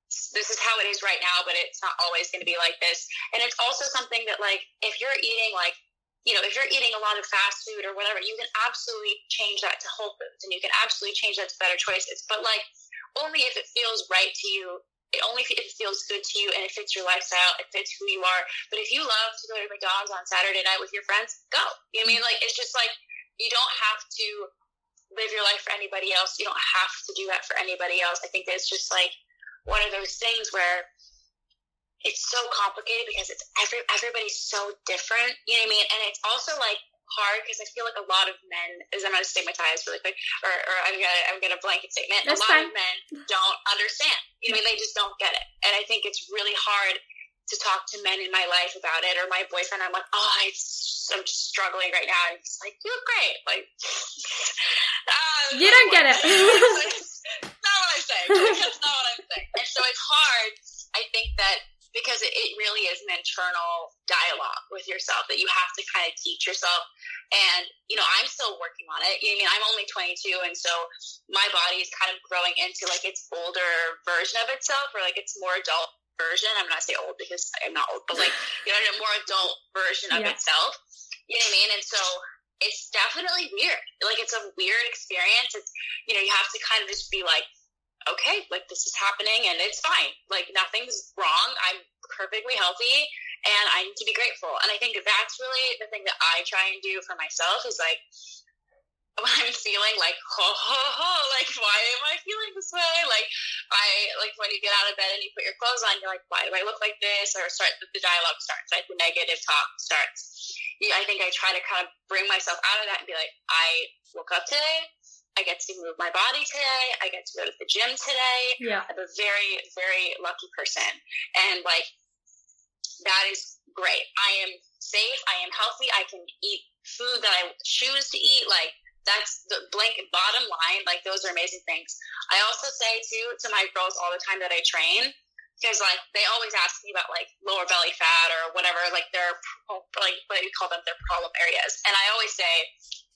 this is how it is right now, but it's not always going to be like this. And it's also something that, like, if you're eating, like, you know, if you're eating a lot of fast food or whatever, you can absolutely change that to Whole Foods and you can absolutely change that to better choices. But, like, only if it feels right to you, it only if it feels good to you and it fits your lifestyle, it fits who you are. But if you love to go to McDonald's on Saturday night with your friends, go. You know I mean? Like, it's just like, you don't have to live your life for anybody else. You don't have to do that for anybody else. I think it's just like, one of those things where it's so complicated because it's every everybody's so different. You know what I mean? And it's also like hard because I feel like a lot of men, is I'm going to stigmatize really quick, or, or I'm gonna I'm gonna blanket statement. That's a lot fine. of men don't understand. You know, what I mean, they just don't get it, and I think it's really hard to talk to men in my life about it or my boyfriend. I'm like, oh, I, I'm just struggling right now. And he's like, you look great. Like, uh, you don't get it. not what I say. That's not what I'm saying. And so it's hard. I think that because it, it really is an internal dialogue with yourself that you have to kind of teach yourself And, you know, I'm still working on it. You know, I mean, I'm only 22. And so my body is kind of growing into like its older version of itself or like its more adult version. I'm not say old because I'm not old, but like, you know, a more adult version of yeah. itself. You know what I mean? And so it's definitely weird. Like it's a weird experience. It's, you know, you have to kind of just be like, okay, like this is happening and it's fine. Like nothing's wrong. I'm perfectly healthy and I need to be grateful. And I think that's really the thing that I try and do for myself is like when I'm feeling like ho ho ho, like why am I feeling this way? Like I like when you get out of bed and you put your clothes on, you're like, why do I look like this? Or start the dialogue starts, like the negative talk starts. I think I try to kind of bring myself out of that and be like, I woke up today. I get to move my body today. I get to go to the gym today. Yeah. I'm a very, very lucky person. And like, that is great. I am safe. I am healthy. I can eat food that I choose to eat. Like, that's the blanket bottom line. Like, those are amazing things. I also say, too, to my girls all the time that I train, because like they always ask me about like lower belly fat or whatever like their like what do you call them their problem areas and i always say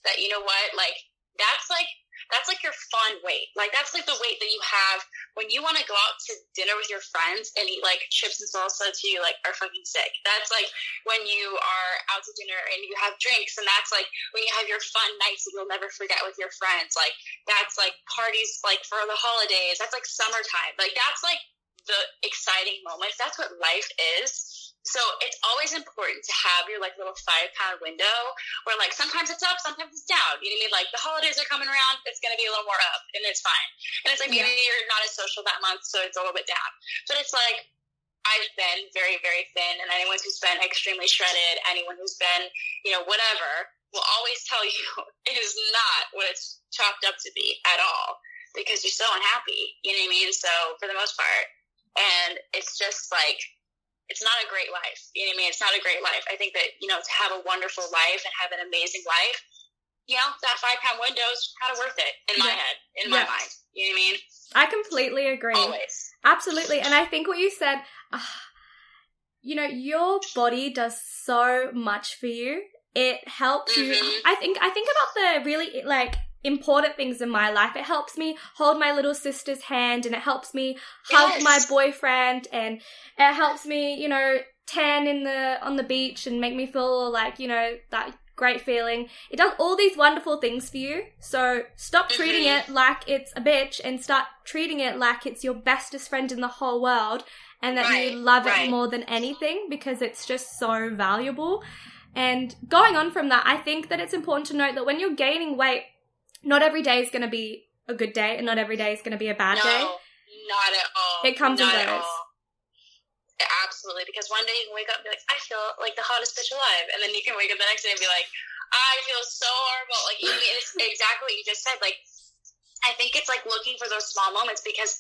that you know what like that's like that's like your fun weight. Like that's like the weight that you have when you want to go out to dinner with your friends and eat like chips and salsa to you like are fucking sick. That's like when you are out to dinner and you have drinks and that's like when you have your fun nights that you'll never forget with your friends. Like that's like parties like for the holidays. That's like summertime. Like that's like the exciting moments. That's what life is. So it's always important to have your like little five pound window where like sometimes it's up, sometimes it's down. You know what I mean? Like the holidays are coming around, it's gonna be a little more up and it's fine. And it's like maybe yeah. you're not as social that month, so it's a little bit down. But it's like I've been very, very thin and anyone who's been extremely shredded, anyone who's been, you know, whatever, will always tell you it is not what it's chalked up to be at all because you're so unhappy. You know what I mean? So for the most part. And it's just like it's not a great life. You know what I mean? It's not a great life. I think that, you know, to have a wonderful life and have an amazing life, you know, that five pound window is kind of worth it in my yeah. head, in my mind. You know what I mean? I completely agree. Always. Absolutely. And I think what you said, uh, you know, your body does so much for you. It helps mm-hmm. you. I think, I think about the really, like, important things in my life. It helps me hold my little sister's hand and it helps me hug yes. my boyfriend and it helps me, you know, tan in the on the beach and make me feel like, you know, that great feeling. It does all these wonderful things for you. So stop mm-hmm. treating it like it's a bitch and start treating it like it's your bestest friend in the whole world and that right, you love right. it more than anything because it's just so valuable. And going on from that, I think that it's important to note that when you're gaining weight, not every day is going to be a good day and not every day is going to be a bad no, day. Not at all. It comes not and goes. Absolutely, because one day you can wake up and be like, I feel like the hottest bitch alive, and then you can wake up the next day and be like, I feel so horrible. Like, you mean, it's exactly what you just said. Like, I think it's like looking for those small moments because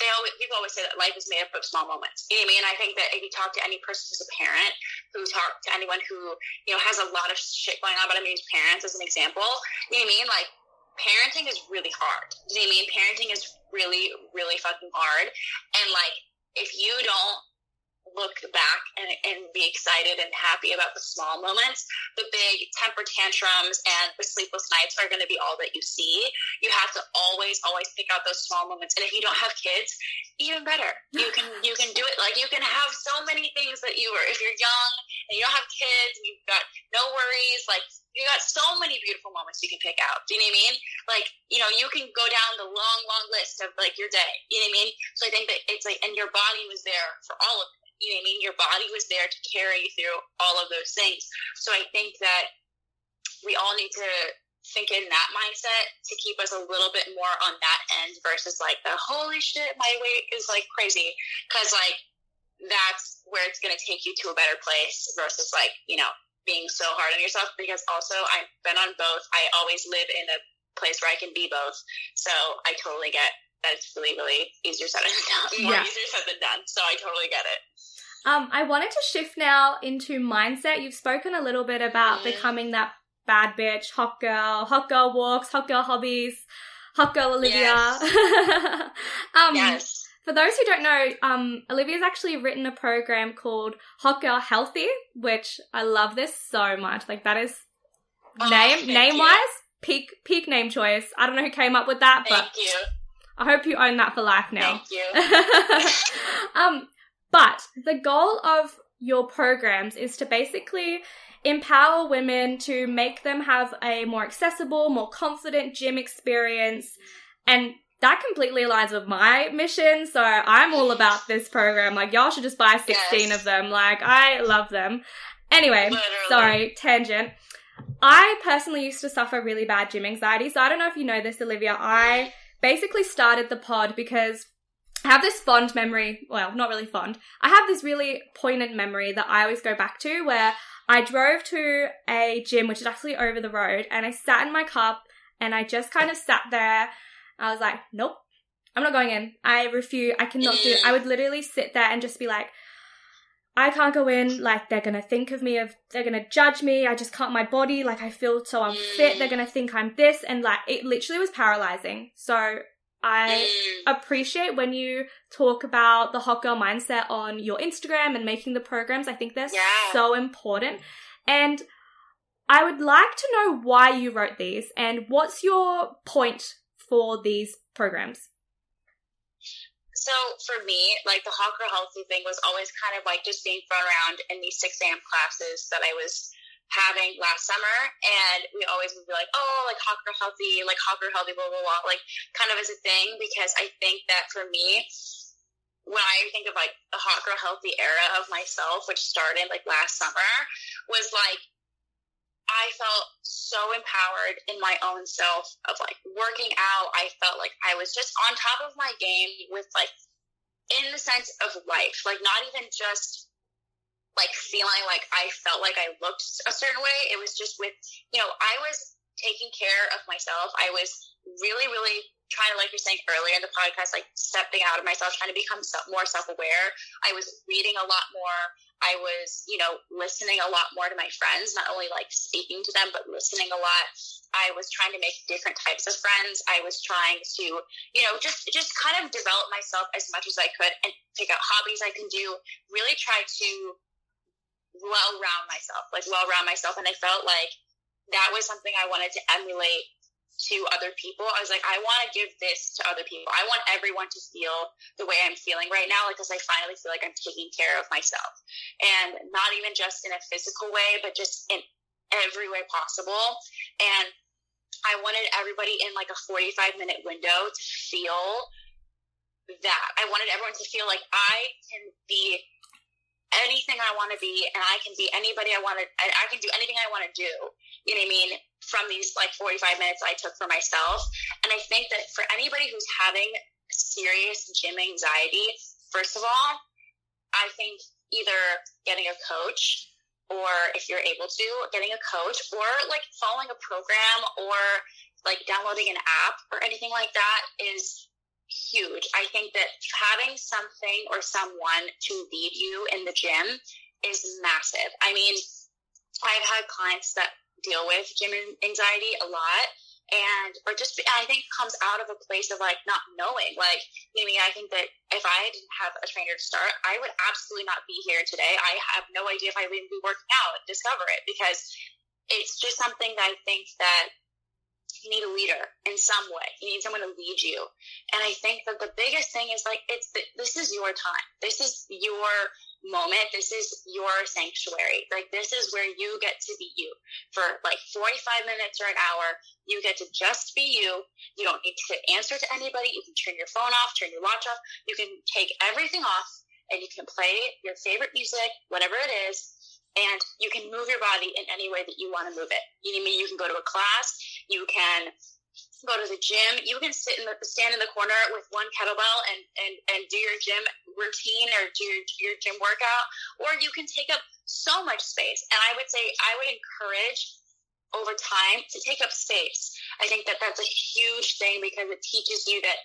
they always people always say that life is made up of small moments. You know what I mean? I think that if you talk to any person who's a parent, who talk to anyone who you know has a lot of shit going on, but I mean, parents as an example, you know what I mean? Like parenting is really hard. Do you know what I mean? Parenting is really, really fucking hard. And like, if you don't look back and, and be excited and happy about the small moments, the big temper tantrums and the sleepless nights are going to be all that you see. You have to always, always pick out those small moments. And if you don't have kids, even better. You can, you can do it. Like you can have so many things that you are, if you're young and you don't have kids and you've got no worries, like you got so many beautiful moments you can pick out. Do you know what I mean? Like, you know, you can go down the long, long list of like your day. You know what I mean? So I think that it's like, and your body was there for all of it. You know what I mean? Your body was there to carry you through all of those things. So I think that we all need to think in that mindset to keep us a little bit more on that end versus like the holy shit, my weight is like crazy. Cause like, that's where it's going to take you to a better place versus like, you know, being so hard on yourself because also I've been on both. I always live in a place where I can be both. So I totally get that it's really, really easier said than done. More yeah. easier said than done. So I totally get it. Um, I wanted to shift now into mindset. You've spoken a little bit about becoming that bad bitch, hot girl, hot girl walks, hot girl hobbies, hot girl Olivia. Yes. um, yes for those who don't know, um, Olivia's actually written a program called Hot Girl Healthy, which I love this so much. Like that is Oh, name name wise, peak peak name choice. I don't know who came up with that, Thank but you. I hope you own that for life now. Thank you. um, but the goal of your programs is to basically empower women to make them have a more accessible, more confident gym experience. And that completely aligns with my mission. So I'm all about this program. Like, y'all should just buy 16 Yes. of them. Like, I love them. Anyway, Literally. sorry, tangent. I personally used to suffer really bad gym anxiety. So I don't know if you know this, Olivia. I basically started the pod because I have this fond memory. Well, not really fond. I have this really poignant memory that I always go back to where I drove to a gym, which is actually over the road, and I sat in my car and I just kind of sat there. I was like, nope, I'm not going in. I refuse. I cannot do it. I would literally sit there and just be like, I can't go in. Like, they're going to think of me, of they're going to judge me. I just can't, my body, like, I feel so unfit. They're going to think I'm this. And, like, it literally was paralyzing. So, I Mm. appreciate when you talk about the hot girl mindset on your Instagram and making the programs. I think they're Yeah. so important. And I would like to know why you wrote these and what's your point for these programs. So for me, like the hot girl healthy thing was always kind of like just being thrown around in these 6 a.m. classes that I was having last summer. And we always would be like, oh, like hot girl healthy, like hot girl healthy, blah, blah, blah, like kind of as a thing. Because I think that for me, when I think of like the hot girl healthy era of myself, which started like last summer, was like, I felt so empowered in my own self of like working out. I felt like I was just on top of my game with like, in the sense of life, like not even just like feeling like I felt like I looked a certain way. It was just with, you know, I was taking care of myself. I was really, really trying to, like you're saying earlier in the podcast, like stepping out of myself, trying to become more self aware. I was reading a lot more. I was, you know, listening a lot more to my friends, not only like speaking to them, but listening a lot. I was trying to make different types of friends. I was trying to, you know, just just kind of develop myself as much as I could and pick out hobbies I can do. Really try to well round myself, like well round myself. And I felt like that was something I wanted to emulate to other people. I was like, I want to give this to other people. I want everyone to feel the way I'm feeling right now, like, because I finally feel like I'm taking care of myself. And not even just in a physical way, but just in every way possible. And I wanted everybody in like a 45 minute window to feel that. I wanted everyone to feel like I can be anything I want to be, and I can be anybody I want to. I can do anything I want to do. You know what I mean? From these like 45 minutes I took for myself, and I think that for anybody who's having serious gym anxiety, first of all, I think either getting a coach or if you're able to getting a coach or like following a program or like downloading an app or anything like that is huge. I think that having something or someone to lead you in the gym is massive. I mean, I've had clients that deal with gym anxiety a lot and or just I think comes out of a place of like not knowing. Like, you know, I think that if I didn't have a trainer to start, I would absolutely not be here today. I have no idea if I would even be working out discover it because it's just something that I think that you need a leader in some way. You need someone to lead you. And I think that the biggest thing is like, it's, this is your time. This is your moment. This is your sanctuary. Like, this is where you get to be you for like 45 minutes or an hour. You get to just be you. You don't need to answer to anybody. You can turn your phone off, turn your watch off. You can take everything off and you can play your favorite music, whatever it is, and you can move your body in any way that you want to move it. You mean? You can go to a class, you can go to the gym, you can sit in the stand in the corner with one kettlebell and and and do your gym routine or do your, your gym workout, or you can take up so much space. And I would say I would encourage over time to take up space. I think that that's a huge thing because it teaches you that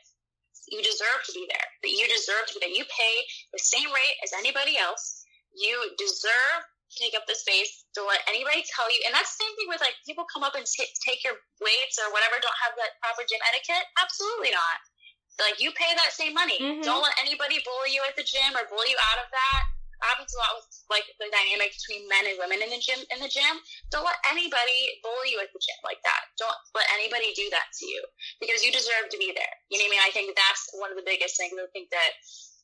you deserve to be there, that you deserve to be there. You pay the same rate as anybody else. You deserve take up the space to let anybody tell you. And that's the same thing with like people come up and t- take your weights or whatever, don't have that proper gym etiquette. Absolutely not. Like you pay that same money. Mhm. Don't let anybody bully you at the gym or bully you out of that. happens a lot with like the dynamic between men and women in the gym. In the gym, don't let anybody bully you at the gym like that. Don't let anybody do that to you because you deserve to be there. You know what I mean? I think that's one of the biggest things. I think that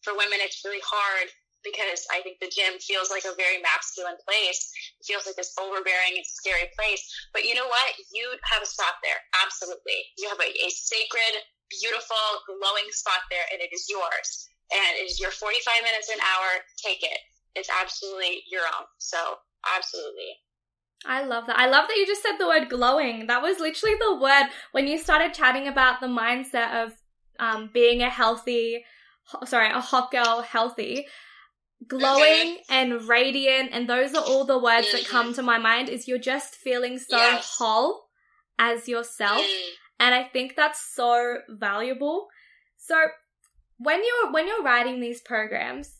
for women, it's really hard because I think the gym feels like a very masculine place. It feels like this overbearing and scary place. But you know what? You have a spot there. Absolutely. You have a, a sacred, beautiful, glowing spot there, and it is yours. And it is your 45 minutes an hour. Take it. It's absolutely your own. So, absolutely. I love that. I love that you just said the word glowing. That was literally the word when you started chatting about the mindset of um, being a healthy, sorry, a hot girl healthy glowing and radiant and those are all the words that come to my mind is you're just feeling so Yes. whole as yourself Mm. and i think that's so valuable so when you're when you're writing these programs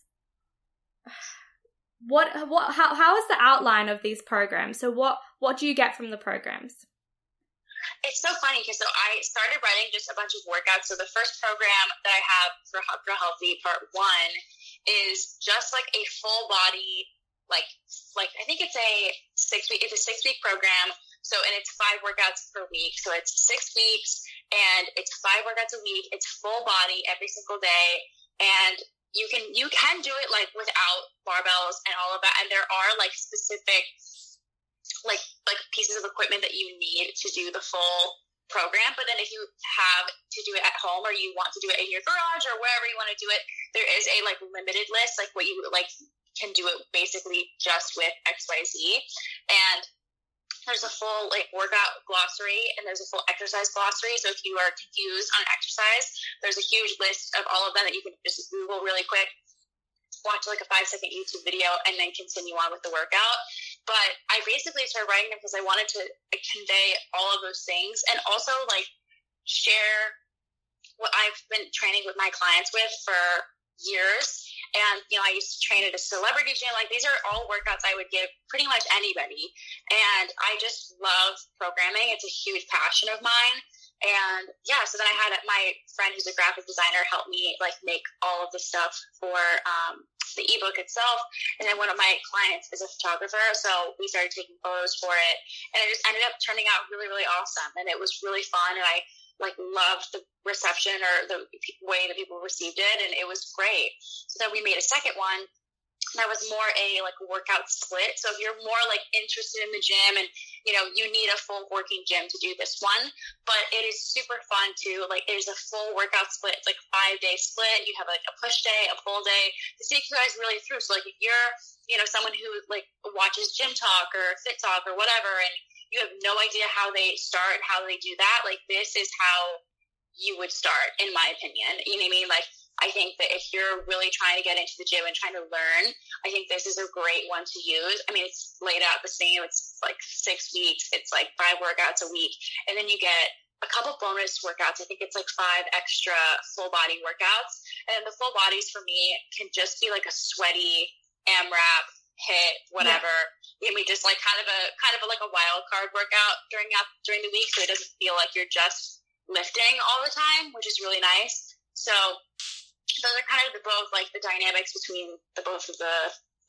what what how, how is the outline of these programs so what what do you get from the programs It's so funny because so I started writing just a bunch of workouts. So the first program that I have for Girl Healthy Part One is just like a full body, like like I think it's a six week. It's a six week program. So and it's five workouts per week. So it's six weeks and it's five workouts a week. It's full body every single day, and you can you can do it like without barbells and all of that. And there are like specific like like pieces of equipment that you need to do the full program. But then if you have to do it at home or you want to do it in your garage or wherever you want to do it, there is a like limited list, like what you like can do it basically just with XYZ. And there's a full like workout glossary and there's a full exercise glossary. So if you are confused on exercise, there's a huge list of all of them that you can just Google really quick, watch like a five second YouTube video, and then continue on with the workout. But I basically started writing them because I wanted to convey all of those things and also like share what I've been training with my clients with for years. And, you know, I used to train at a celebrity gym. Like, these are all workouts I would give pretty much anybody. And I just love programming. It's a huge passion of mine. And yeah, so then I had my friend who's a graphic designer help me like make all of the stuff for um, the ebook itself. And then one of my clients is a photographer, so we started taking photos for it, and it just ended up turning out really, really awesome. And it was really fun, and I like loved the reception or the way that people received it, and it was great. So then we made a second one that was more a like workout split. So if you're more like interested in the gym and you know you need a full working gym to do this one, but it is super fun too. Like there's a full workout split. It's like five day split. You have like a push day, a pull day to take you guys really through. So like if you're you know someone who like watches GymTok or FitTok or whatever, and you have no idea how they start, and how they do that, like this is how you would start, in my opinion. You know what I mean? Like I think that if you're really trying to get into the gym and trying to learn, I think this is a great one to use. I mean, it's laid out the same. It's like six weeks. It's like five workouts a week, and then you get a couple bonus workouts. I think it's like five extra full body workouts. And the full bodies for me can just be like a sweaty AMRAP HIIT, whatever. And we just like kind of a kind of a, like a wild card workout during during the week, so it doesn't feel like you're just lifting all the time, which is really nice. So those are kind of the both like the dynamics between the both of the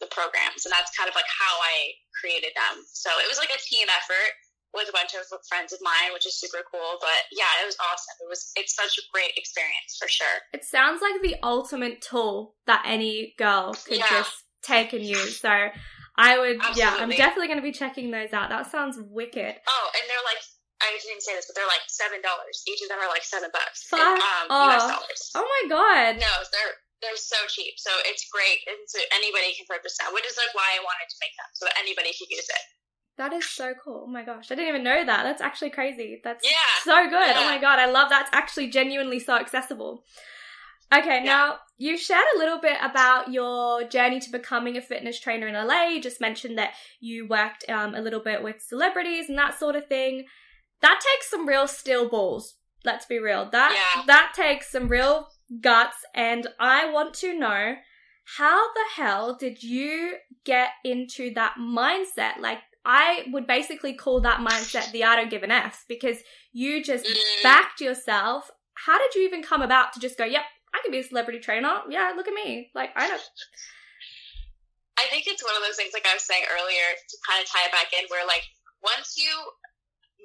the programs, and that's kind of like how I created them. So it was like a team effort with a bunch of friends of mine, which is super cool. But yeah, it was awesome. It was it's such a great experience for sure. It sounds like the ultimate tool that any girl could Yeah. just take and use. So I would, yeah, I'm definitely going to be checking those out. That sounds wicked. Oh, and they're like I didn't even say this, but they're like seven dollars. Each of them are like seven bucks. Fuck um, US dollars. Oh my god. No, they're they're so cheap. So it's great, and so anybody can purchase them, which is like why I wanted to make them, so that anybody could use it. That is so cool. Oh my gosh. I didn't even know that. That's actually crazy. That's Yeah. so good. Oh my god. I love that's actually genuinely so accessible. Okay, now you shared a little bit about your journey to becoming a fitness trainer in LA. You just mentioned that you worked um, a little bit with celebrities and that sort of thing. That takes some real steel balls. Let's be real. That Yeah. that takes some real guts, and I want to know how the hell did you get into that mindset? Like, I would basically call that mindset the I don't give an F because you just Mm. backed yourself. How did you even come about to just go, yep, I can be a celebrity trainer? Yeah, look at me. Like, I don't. I think it's one of those things, like I was saying earlier, to kind of tie it back in, where like once you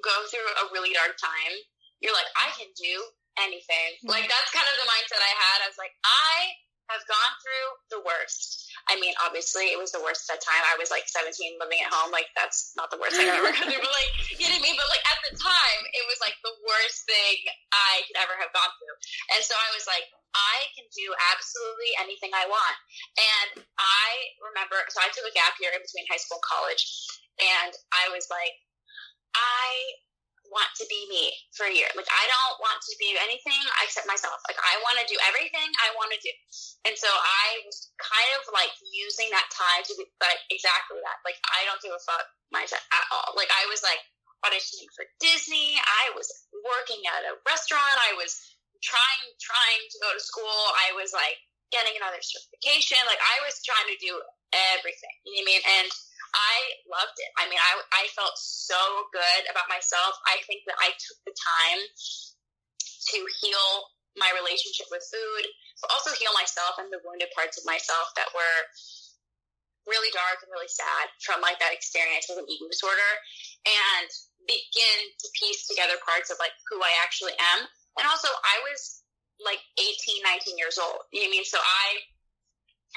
go through a really dark time, you're like, I can do anything. Mm-hmm. Like that's kind of the mindset I had. I was like, I have gone through the worst. I mean, obviously, it was the worst at time. I was like 17 living at home. Like, that's not the worst thing I've ever gone through. But, like, you know what I mean? But, like, at the time, it was like the worst thing I could ever have gone through. And so I was like, I can do absolutely anything I want. And I remember, so I took a gap year in between high school and college. And I was like, I want to be me for a year. Like I don't want to be anything except myself. Like I want to do everything I want to do. And so I was kind of like using that time to be like exactly that. Like I don't give a fuck myself at all. Like I was like auditioning for Disney. I was working at a restaurant. I was trying trying to go to school. I was like getting another certification. Like I was trying to do everything. You know what I mean? And loved it. I mean, I, I felt so good about myself. I think that I took the time to heal my relationship with food, but also heal myself and the wounded parts of myself that were really dark and really sad from like that experience with an eating disorder and begin to piece together parts of like who I actually am. And also I was like 18, 19 years old. You know what I mean? So I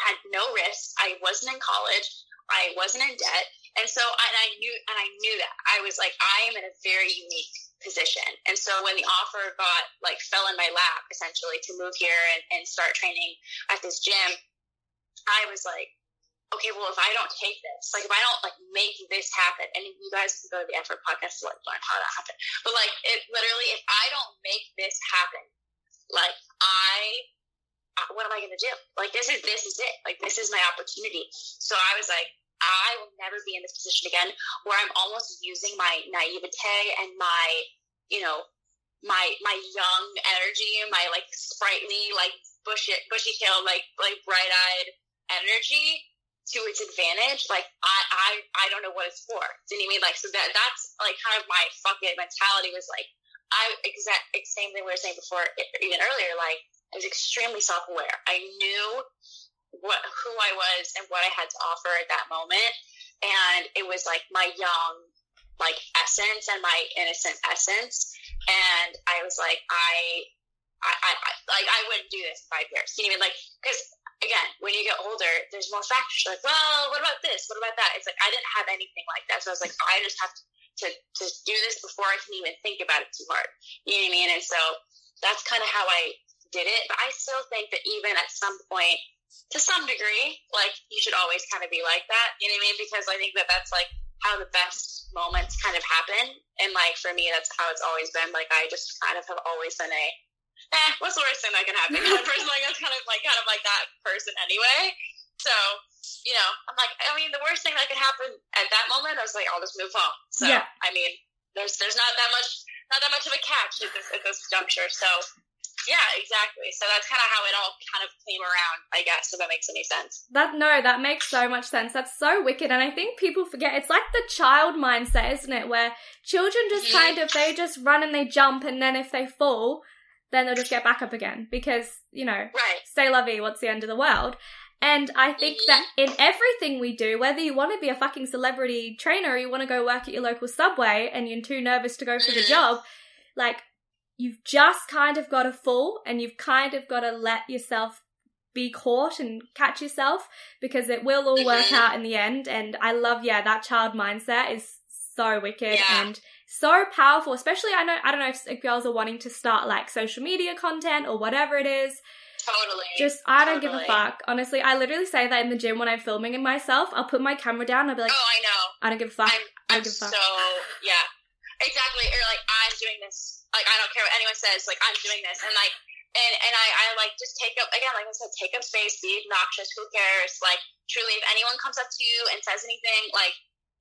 had no risk. I wasn't in college. I wasn't in debt. And so and I knew and I knew that. I was like, I am in a very unique position. And so when the offer got like fell in my lap essentially to move here and, and start training at this gym, I was like, okay, well if I don't take this, like if I don't like make this happen, and you guys can go to the effort podcast to like learn how that happened. But like it literally if I don't make this happen, like I what am I going to do? Like this is this is it. Like this is my opportunity. So I was like, I will never be in this position again where I'm almost using my naivete and my, you know, my my young energy, my like sprightly, like bushy bushy tail, like like bright eyed energy to its advantage. Like I I I don't know what it's for. Do you know I mean? Like so that that's like kind of my fuck it mentality was like I exact same thing we were saying before even earlier. Like I was extremely self aware. I knew what who I was and what I had to offer at that moment, and it was like my young like essence and my innocent essence. And I was like, I, I, I, like I wouldn't do this in five years. You know? Like, because again, when you get older, there's more factors. You're like, well, what about this? What about that? It's like I didn't have anything like that, so I was like, I just have to to, to do this before I can even think about it too hard. You know what I mean? And so that's kind of how I did it. But I still think that even at some point, to some degree, like you should always kind of be like that. You know what I mean? Because I think that that's like how the best moments kind of happen. And like for me, that's how it's always been. Like I just kind of have always been a, eh, what's the worst thing that can happen? Kind of person. Like that's kind of like kind of like that person anyway. So you know, I'm like, I mean, the worst thing that could happen at that moment, I was like, I'll just move home. So yeah. I mean, there's there's not that much not that much of a catch at this at this juncture. So yeah, exactly. So that's kind of how it all kind of came around, I guess, if that makes any sense. That no, that makes so much sense. That's so wicked, and I think people forget it's like the child mindset, isn't it? Where children just mm-hmm. kind of they just run and they jump, and then if they fall, then they'll just get back up again because you know, right? Say lovey, what's the end of the world? And I think mm-hmm. that in everything we do, whether you want to be a fucking celebrity trainer or you want to go work at your local subway and you're too nervous to go for the mm-hmm. job, like you've just kind of got to fall and you've kind of got to let yourself be caught and catch yourself because it will all work out in the end. And I love, yeah, that child mindset is so wicked yeah. and so powerful. Especially, I know, I don't know if girls are wanting to start like social media content or whatever it is. Totally. Just, I don't give a fuck. Honestly, I literally say that in the gym when I'm filming in myself. I'll put my camera down. I'll be like, oh, I know. I don't give a fuck. I'm, I don't give a fuck. So, yeah. Exactly. Or like, I'm doing this. Like, I don't care what anyone says. Like, I'm doing this. And like, and, and I, I like just take up, again, like I said, take up space, be obnoxious. Who cares? Like, truly, if anyone comes up to you and says anything, like,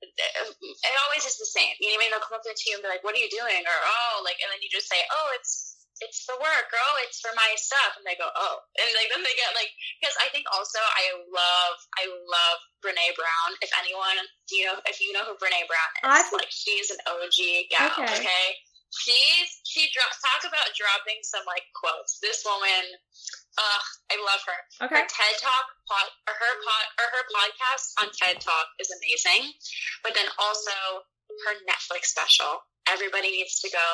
it always is the same. You know what I mean? They'll come up to you and be like, "What are you doing?" Or "Oh," like, and then you just say, "Oh, it's it's for work, girl. Oh, it's for my stuff." And they go, "Oh," and like then they get like because I think also I love I love Brene Brown. If anyone, do you know if you know who Brene Brown is? I like she's an OG gal. Okay. okay? She's she drops talk about dropping some like quotes. This woman Ugh, I love her. Okay. Her TED Talk, pod, or her pod, or her podcast on TED Talk is amazing. But then also her Netflix special. Everybody needs to go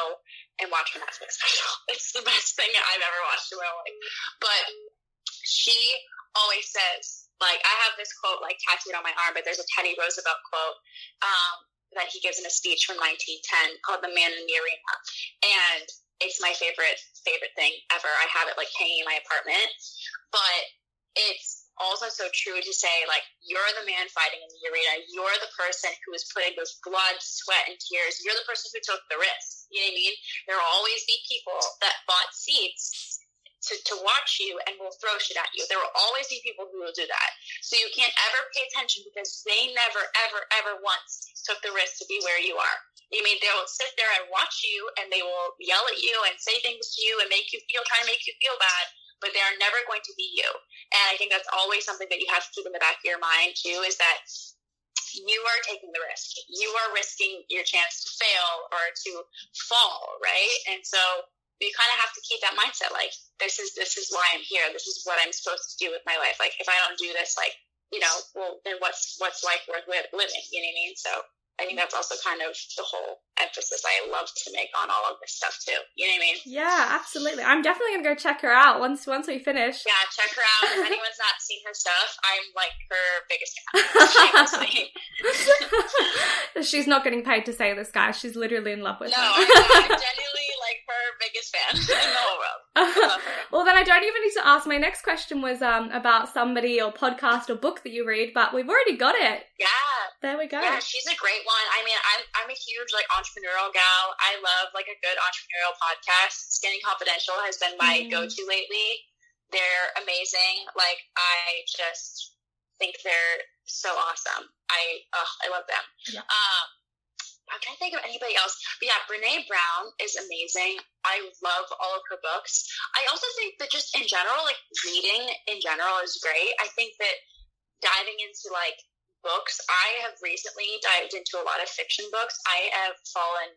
and watch her Netflix special. It's the best thing I've ever watched in my life. But she always says, like, I have this quote like tattooed on my arm, but there's a Teddy Roosevelt quote um, that he gives in a speech from 1910 called "The Man in the Arena," and it's my favorite favorite thing ever. I have it like hanging in my apartment, but it's also so true to say like you're the man fighting in the arena. You're the person who is putting those blood, sweat, and tears. You're the person who took the risk. You know what I mean? There will always be people that bought seats to, to watch you and will throw shit at you. There will always be people who will do that. So you can't ever pay attention because they never, ever, ever once took the risk to be where you are. You mean they will sit there and watch you and they will yell at you and say things to you and make you feel, try to make you feel bad, but they are never going to be you. And I think that's always something that you have to keep in the back of your mind too is that you are taking the risk. You are risking your chance to fail or to fall, right? And so you kind of have to keep that mindset like this is this is why I'm here. This is what I'm supposed to do with my life. Like if I don't do this, like you know, well then what's what's life worth living? You know what I mean? So I think that's also kind of the whole emphasis I love to make on all of this stuff too. You know what I mean? Yeah, absolutely. I'm definitely gonna go check her out once once we finish. Yeah, check her out. If anyone's not seen her stuff, I'm like her biggest fan. She's not getting paid to say this, guys. She's literally in love with no, her. I'm, I'm genuinely her biggest fan in the whole world. I love her. well, then I don't even need to ask. My next question was um about somebody or podcast or book that you read, but we've already got it. Yeah. There we go. Yeah, she's a great one. I mean, I'm I'm a huge like entrepreneurial gal. I love like a good entrepreneurial podcast. Skinny Confidential has been my Mm. go-to lately. They're amazing. Like I just think they're so awesome. I oh, I love them. Yeah. Um, I'm trying to think of anybody else. But yeah, Brene Brown is amazing. I love all of her books. I also think that just in general, like reading in general is great. I think that diving into like books, I have recently dived into a lot of fiction books. I have fallen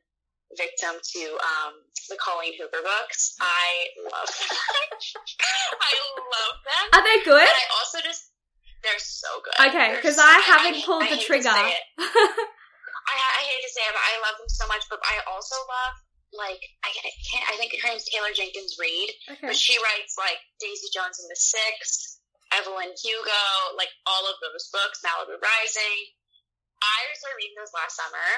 victim to um, the Colleen Hoover books. I love them. I love them. Are they good? And I also just, they're so good. Okay, because so- I haven't I- pulled I the trigger. I, I hate to say it, but I love them so much. But I also love, like, I, I can't, I think her name's Taylor Jenkins Reid, okay. but she writes, like, Daisy Jones and the Six, Evelyn Hugo, like, all of those books, Malibu Rising. I started reading those last summer.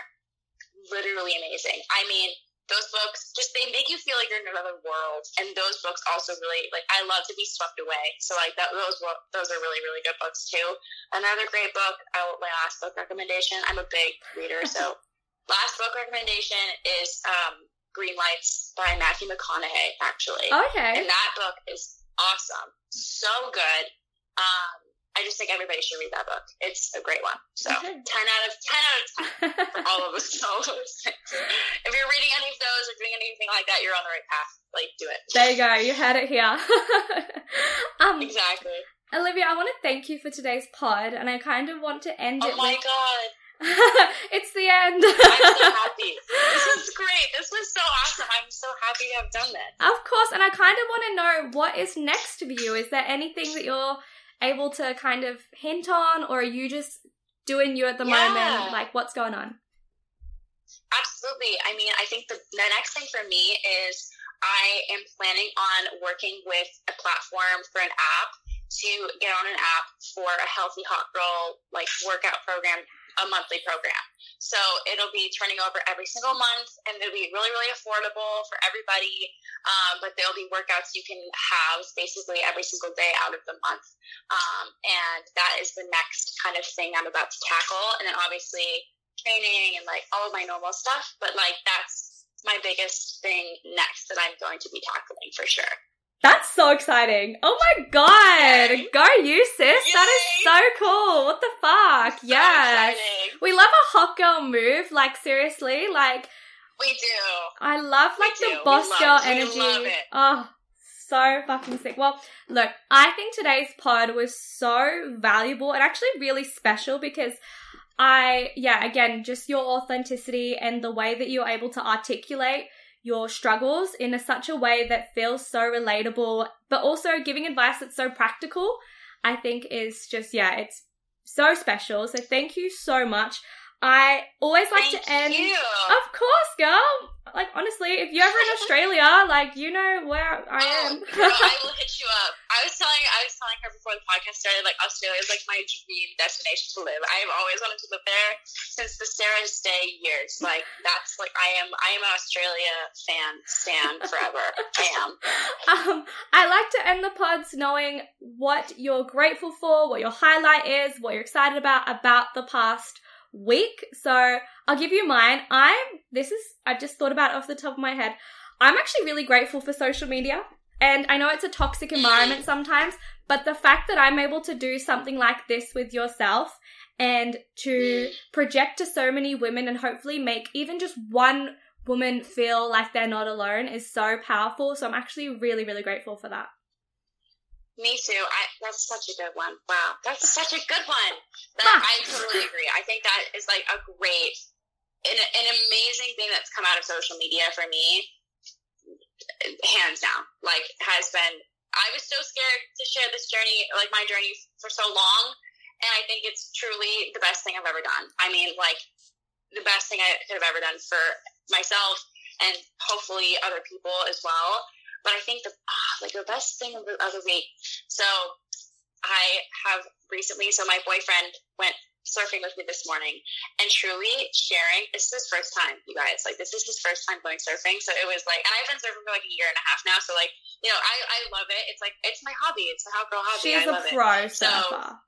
Literally amazing. I mean, those books just they make you feel like you're in another world and those books also really like i love to be swept away so like that those those are really really good books too. Another great book I, my last book recommendation i'm a big reader so last book recommendation is um green lights by matthew mcconaughey actually. Okay. and that book is awesome. So good. Um I just think everybody should read that book. It's a great one. So Okay. ten out of ten out of ten for all of us. All of. If you're reading any of those or doing anything like that, you're on the right path. Like, do it. there you go. You heard it here. um, Exactly. Olivia, I want to thank you for today's pod, and I kind of want to end Oh it. my with... god, it's the end. I'm so happy. This is great. This was so awesome. I'm so happy to have done this. Of course, and I kind of want to know what is next for you. Is there anything that you're able to kind of hint on, or are you just doing you at the Yeah. moment? Like, what's going on? Absolutely. I mean, I think the, the next thing for me is I am planning on working with a platform for an app to get on an app for a healthy hot girl like workout program, a monthly program. So it'll be turning over every single month and it'll be really, really affordable for everybody. Um, but there'll be workouts you can have basically every single day out of the month. Um, and that is the next kind of thing I'm about to tackle. And then obviously training and like all of my normal stuff. But like that's my biggest thing next that I'm going to be tackling for sure. That's so exciting. Oh my god. Yay. Go you, sis. That is so cool. What the fuck? So yes. exciting. We love a hot girl move. Like, seriously. Like, We do. I love We like do. the We boss girl we energy. Oh, so fucking sick. Well, look, I think today's pod was so valuable and actually really special because I, yeah, again, just your authenticity and the way that you're able to articulate your struggles in a, such a way that feels so relatable, but also giving advice that's so practical, I think is just, yeah, it's so special. So thank you so much. I always like Thank to end. you. Of course, girl. Like honestly, if you're ever in Australia, like you know where I am. Oh, girl, I will hit you up. I was telling I was telling her before the podcast started, like Australia is like my dream destination to live. I have always wanted to live there since the Sarah's Day years. Like that's like I am I am an Australia fan, stand forever. I am. um, I like to end the pods knowing what you're grateful for, what your highlight is, what you're excited about about the past week. So I'll give you mine. I'm this is I just thought about it off the top of my head. I'm actually really grateful for social media. And I know it's a toxic environment sometimes, but the fact that I'm able to do something like this with yourself and to project to so many women and hopefully make even just one woman feel like they're not alone is so powerful. So I'm actually really, really grateful for that. Me too. I that's such a good one. Wow, that's such a good one. That. I totally agree. I think that is like a great, an, an amazing thing that's come out of social media for me, hands down. Like has been. I was so scared to share this journey, like my journey, for so long, and I think it's truly the best thing I've ever done. I mean, like the best thing I could have ever done for myself and hopefully other people as well. But I think the ah, like the best thing of the, of the week. So I have recently. So my boyfriend went surfing with me this morning, and truly sharing. This is his first time, you guys. Like this is his first time going surfing. So it was like, and I've been surfing for like a year and a half now. So like, you know, I I love it. It's like it's my hobby. It's a hot girl hobby. She's I a love it. pro So- surfer.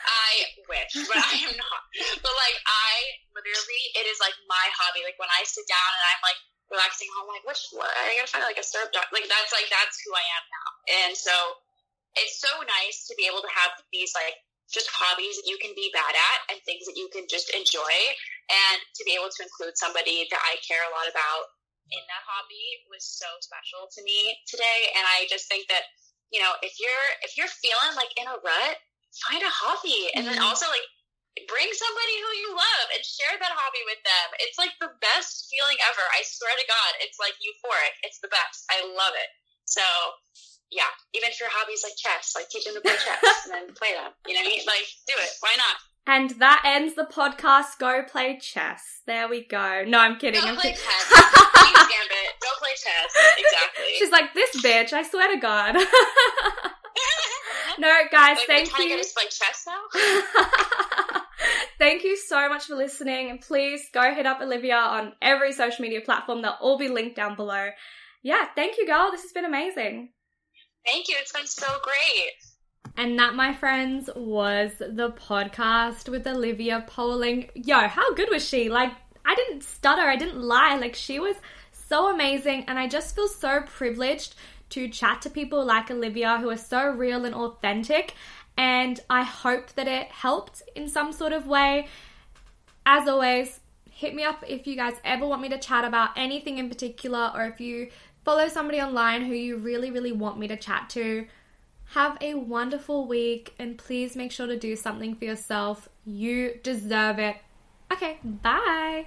I wish, but I am not. But like, I literally, it is like my hobby. Like when I sit down and I'm like relaxing, I'm like, which what? I gotta find like a surf dog. Like that's like that's who I am now. And so it's so nice to be able to have these like just hobbies that you can be bad at and things that you can just enjoy, and to be able to include somebody that I care a lot about in that hobby was so special to me today. And I just think that you know if you're if you're feeling like in a rut find a hobby and then mm-hmm. also like bring somebody who you love and share that hobby with them. It's like the best feeling ever. I swear to god it's like euphoric. It's the best. I love it. So yeah. Even if your hobbies like chess like teach them to play chess and then play them you know what i mean? Like do it. Why not? And that ends the podcast. Go play chess. There we go. No, I'm kidding. go I'm play kidding. chess. Gambit. Go play chess. Exactly. She's like, this bitch, I swear to God. no, guys, like, thank you. to get us to play chess now Thank you so much for listening. And please go hit up Olivia on every social media platform. They'll all be linked down below. Yeah, thank you, girl. This has been amazing. thank you it's been so great And that, my friends, was the podcast with Olivia Poling. Yo, how good was she? Like, I didn't stutter, I didn't lie. Like, she was so amazing. And I just feel so privileged to chat to people like Olivia who are so real and authentic. And I hope that it helped in some sort of way. As always, hit me up if you guys ever want me to chat about anything in particular or if you follow somebody online who you really, really want me to chat to. Have a wonderful week and please make sure to do something for yourself. You deserve it. Okay, bye.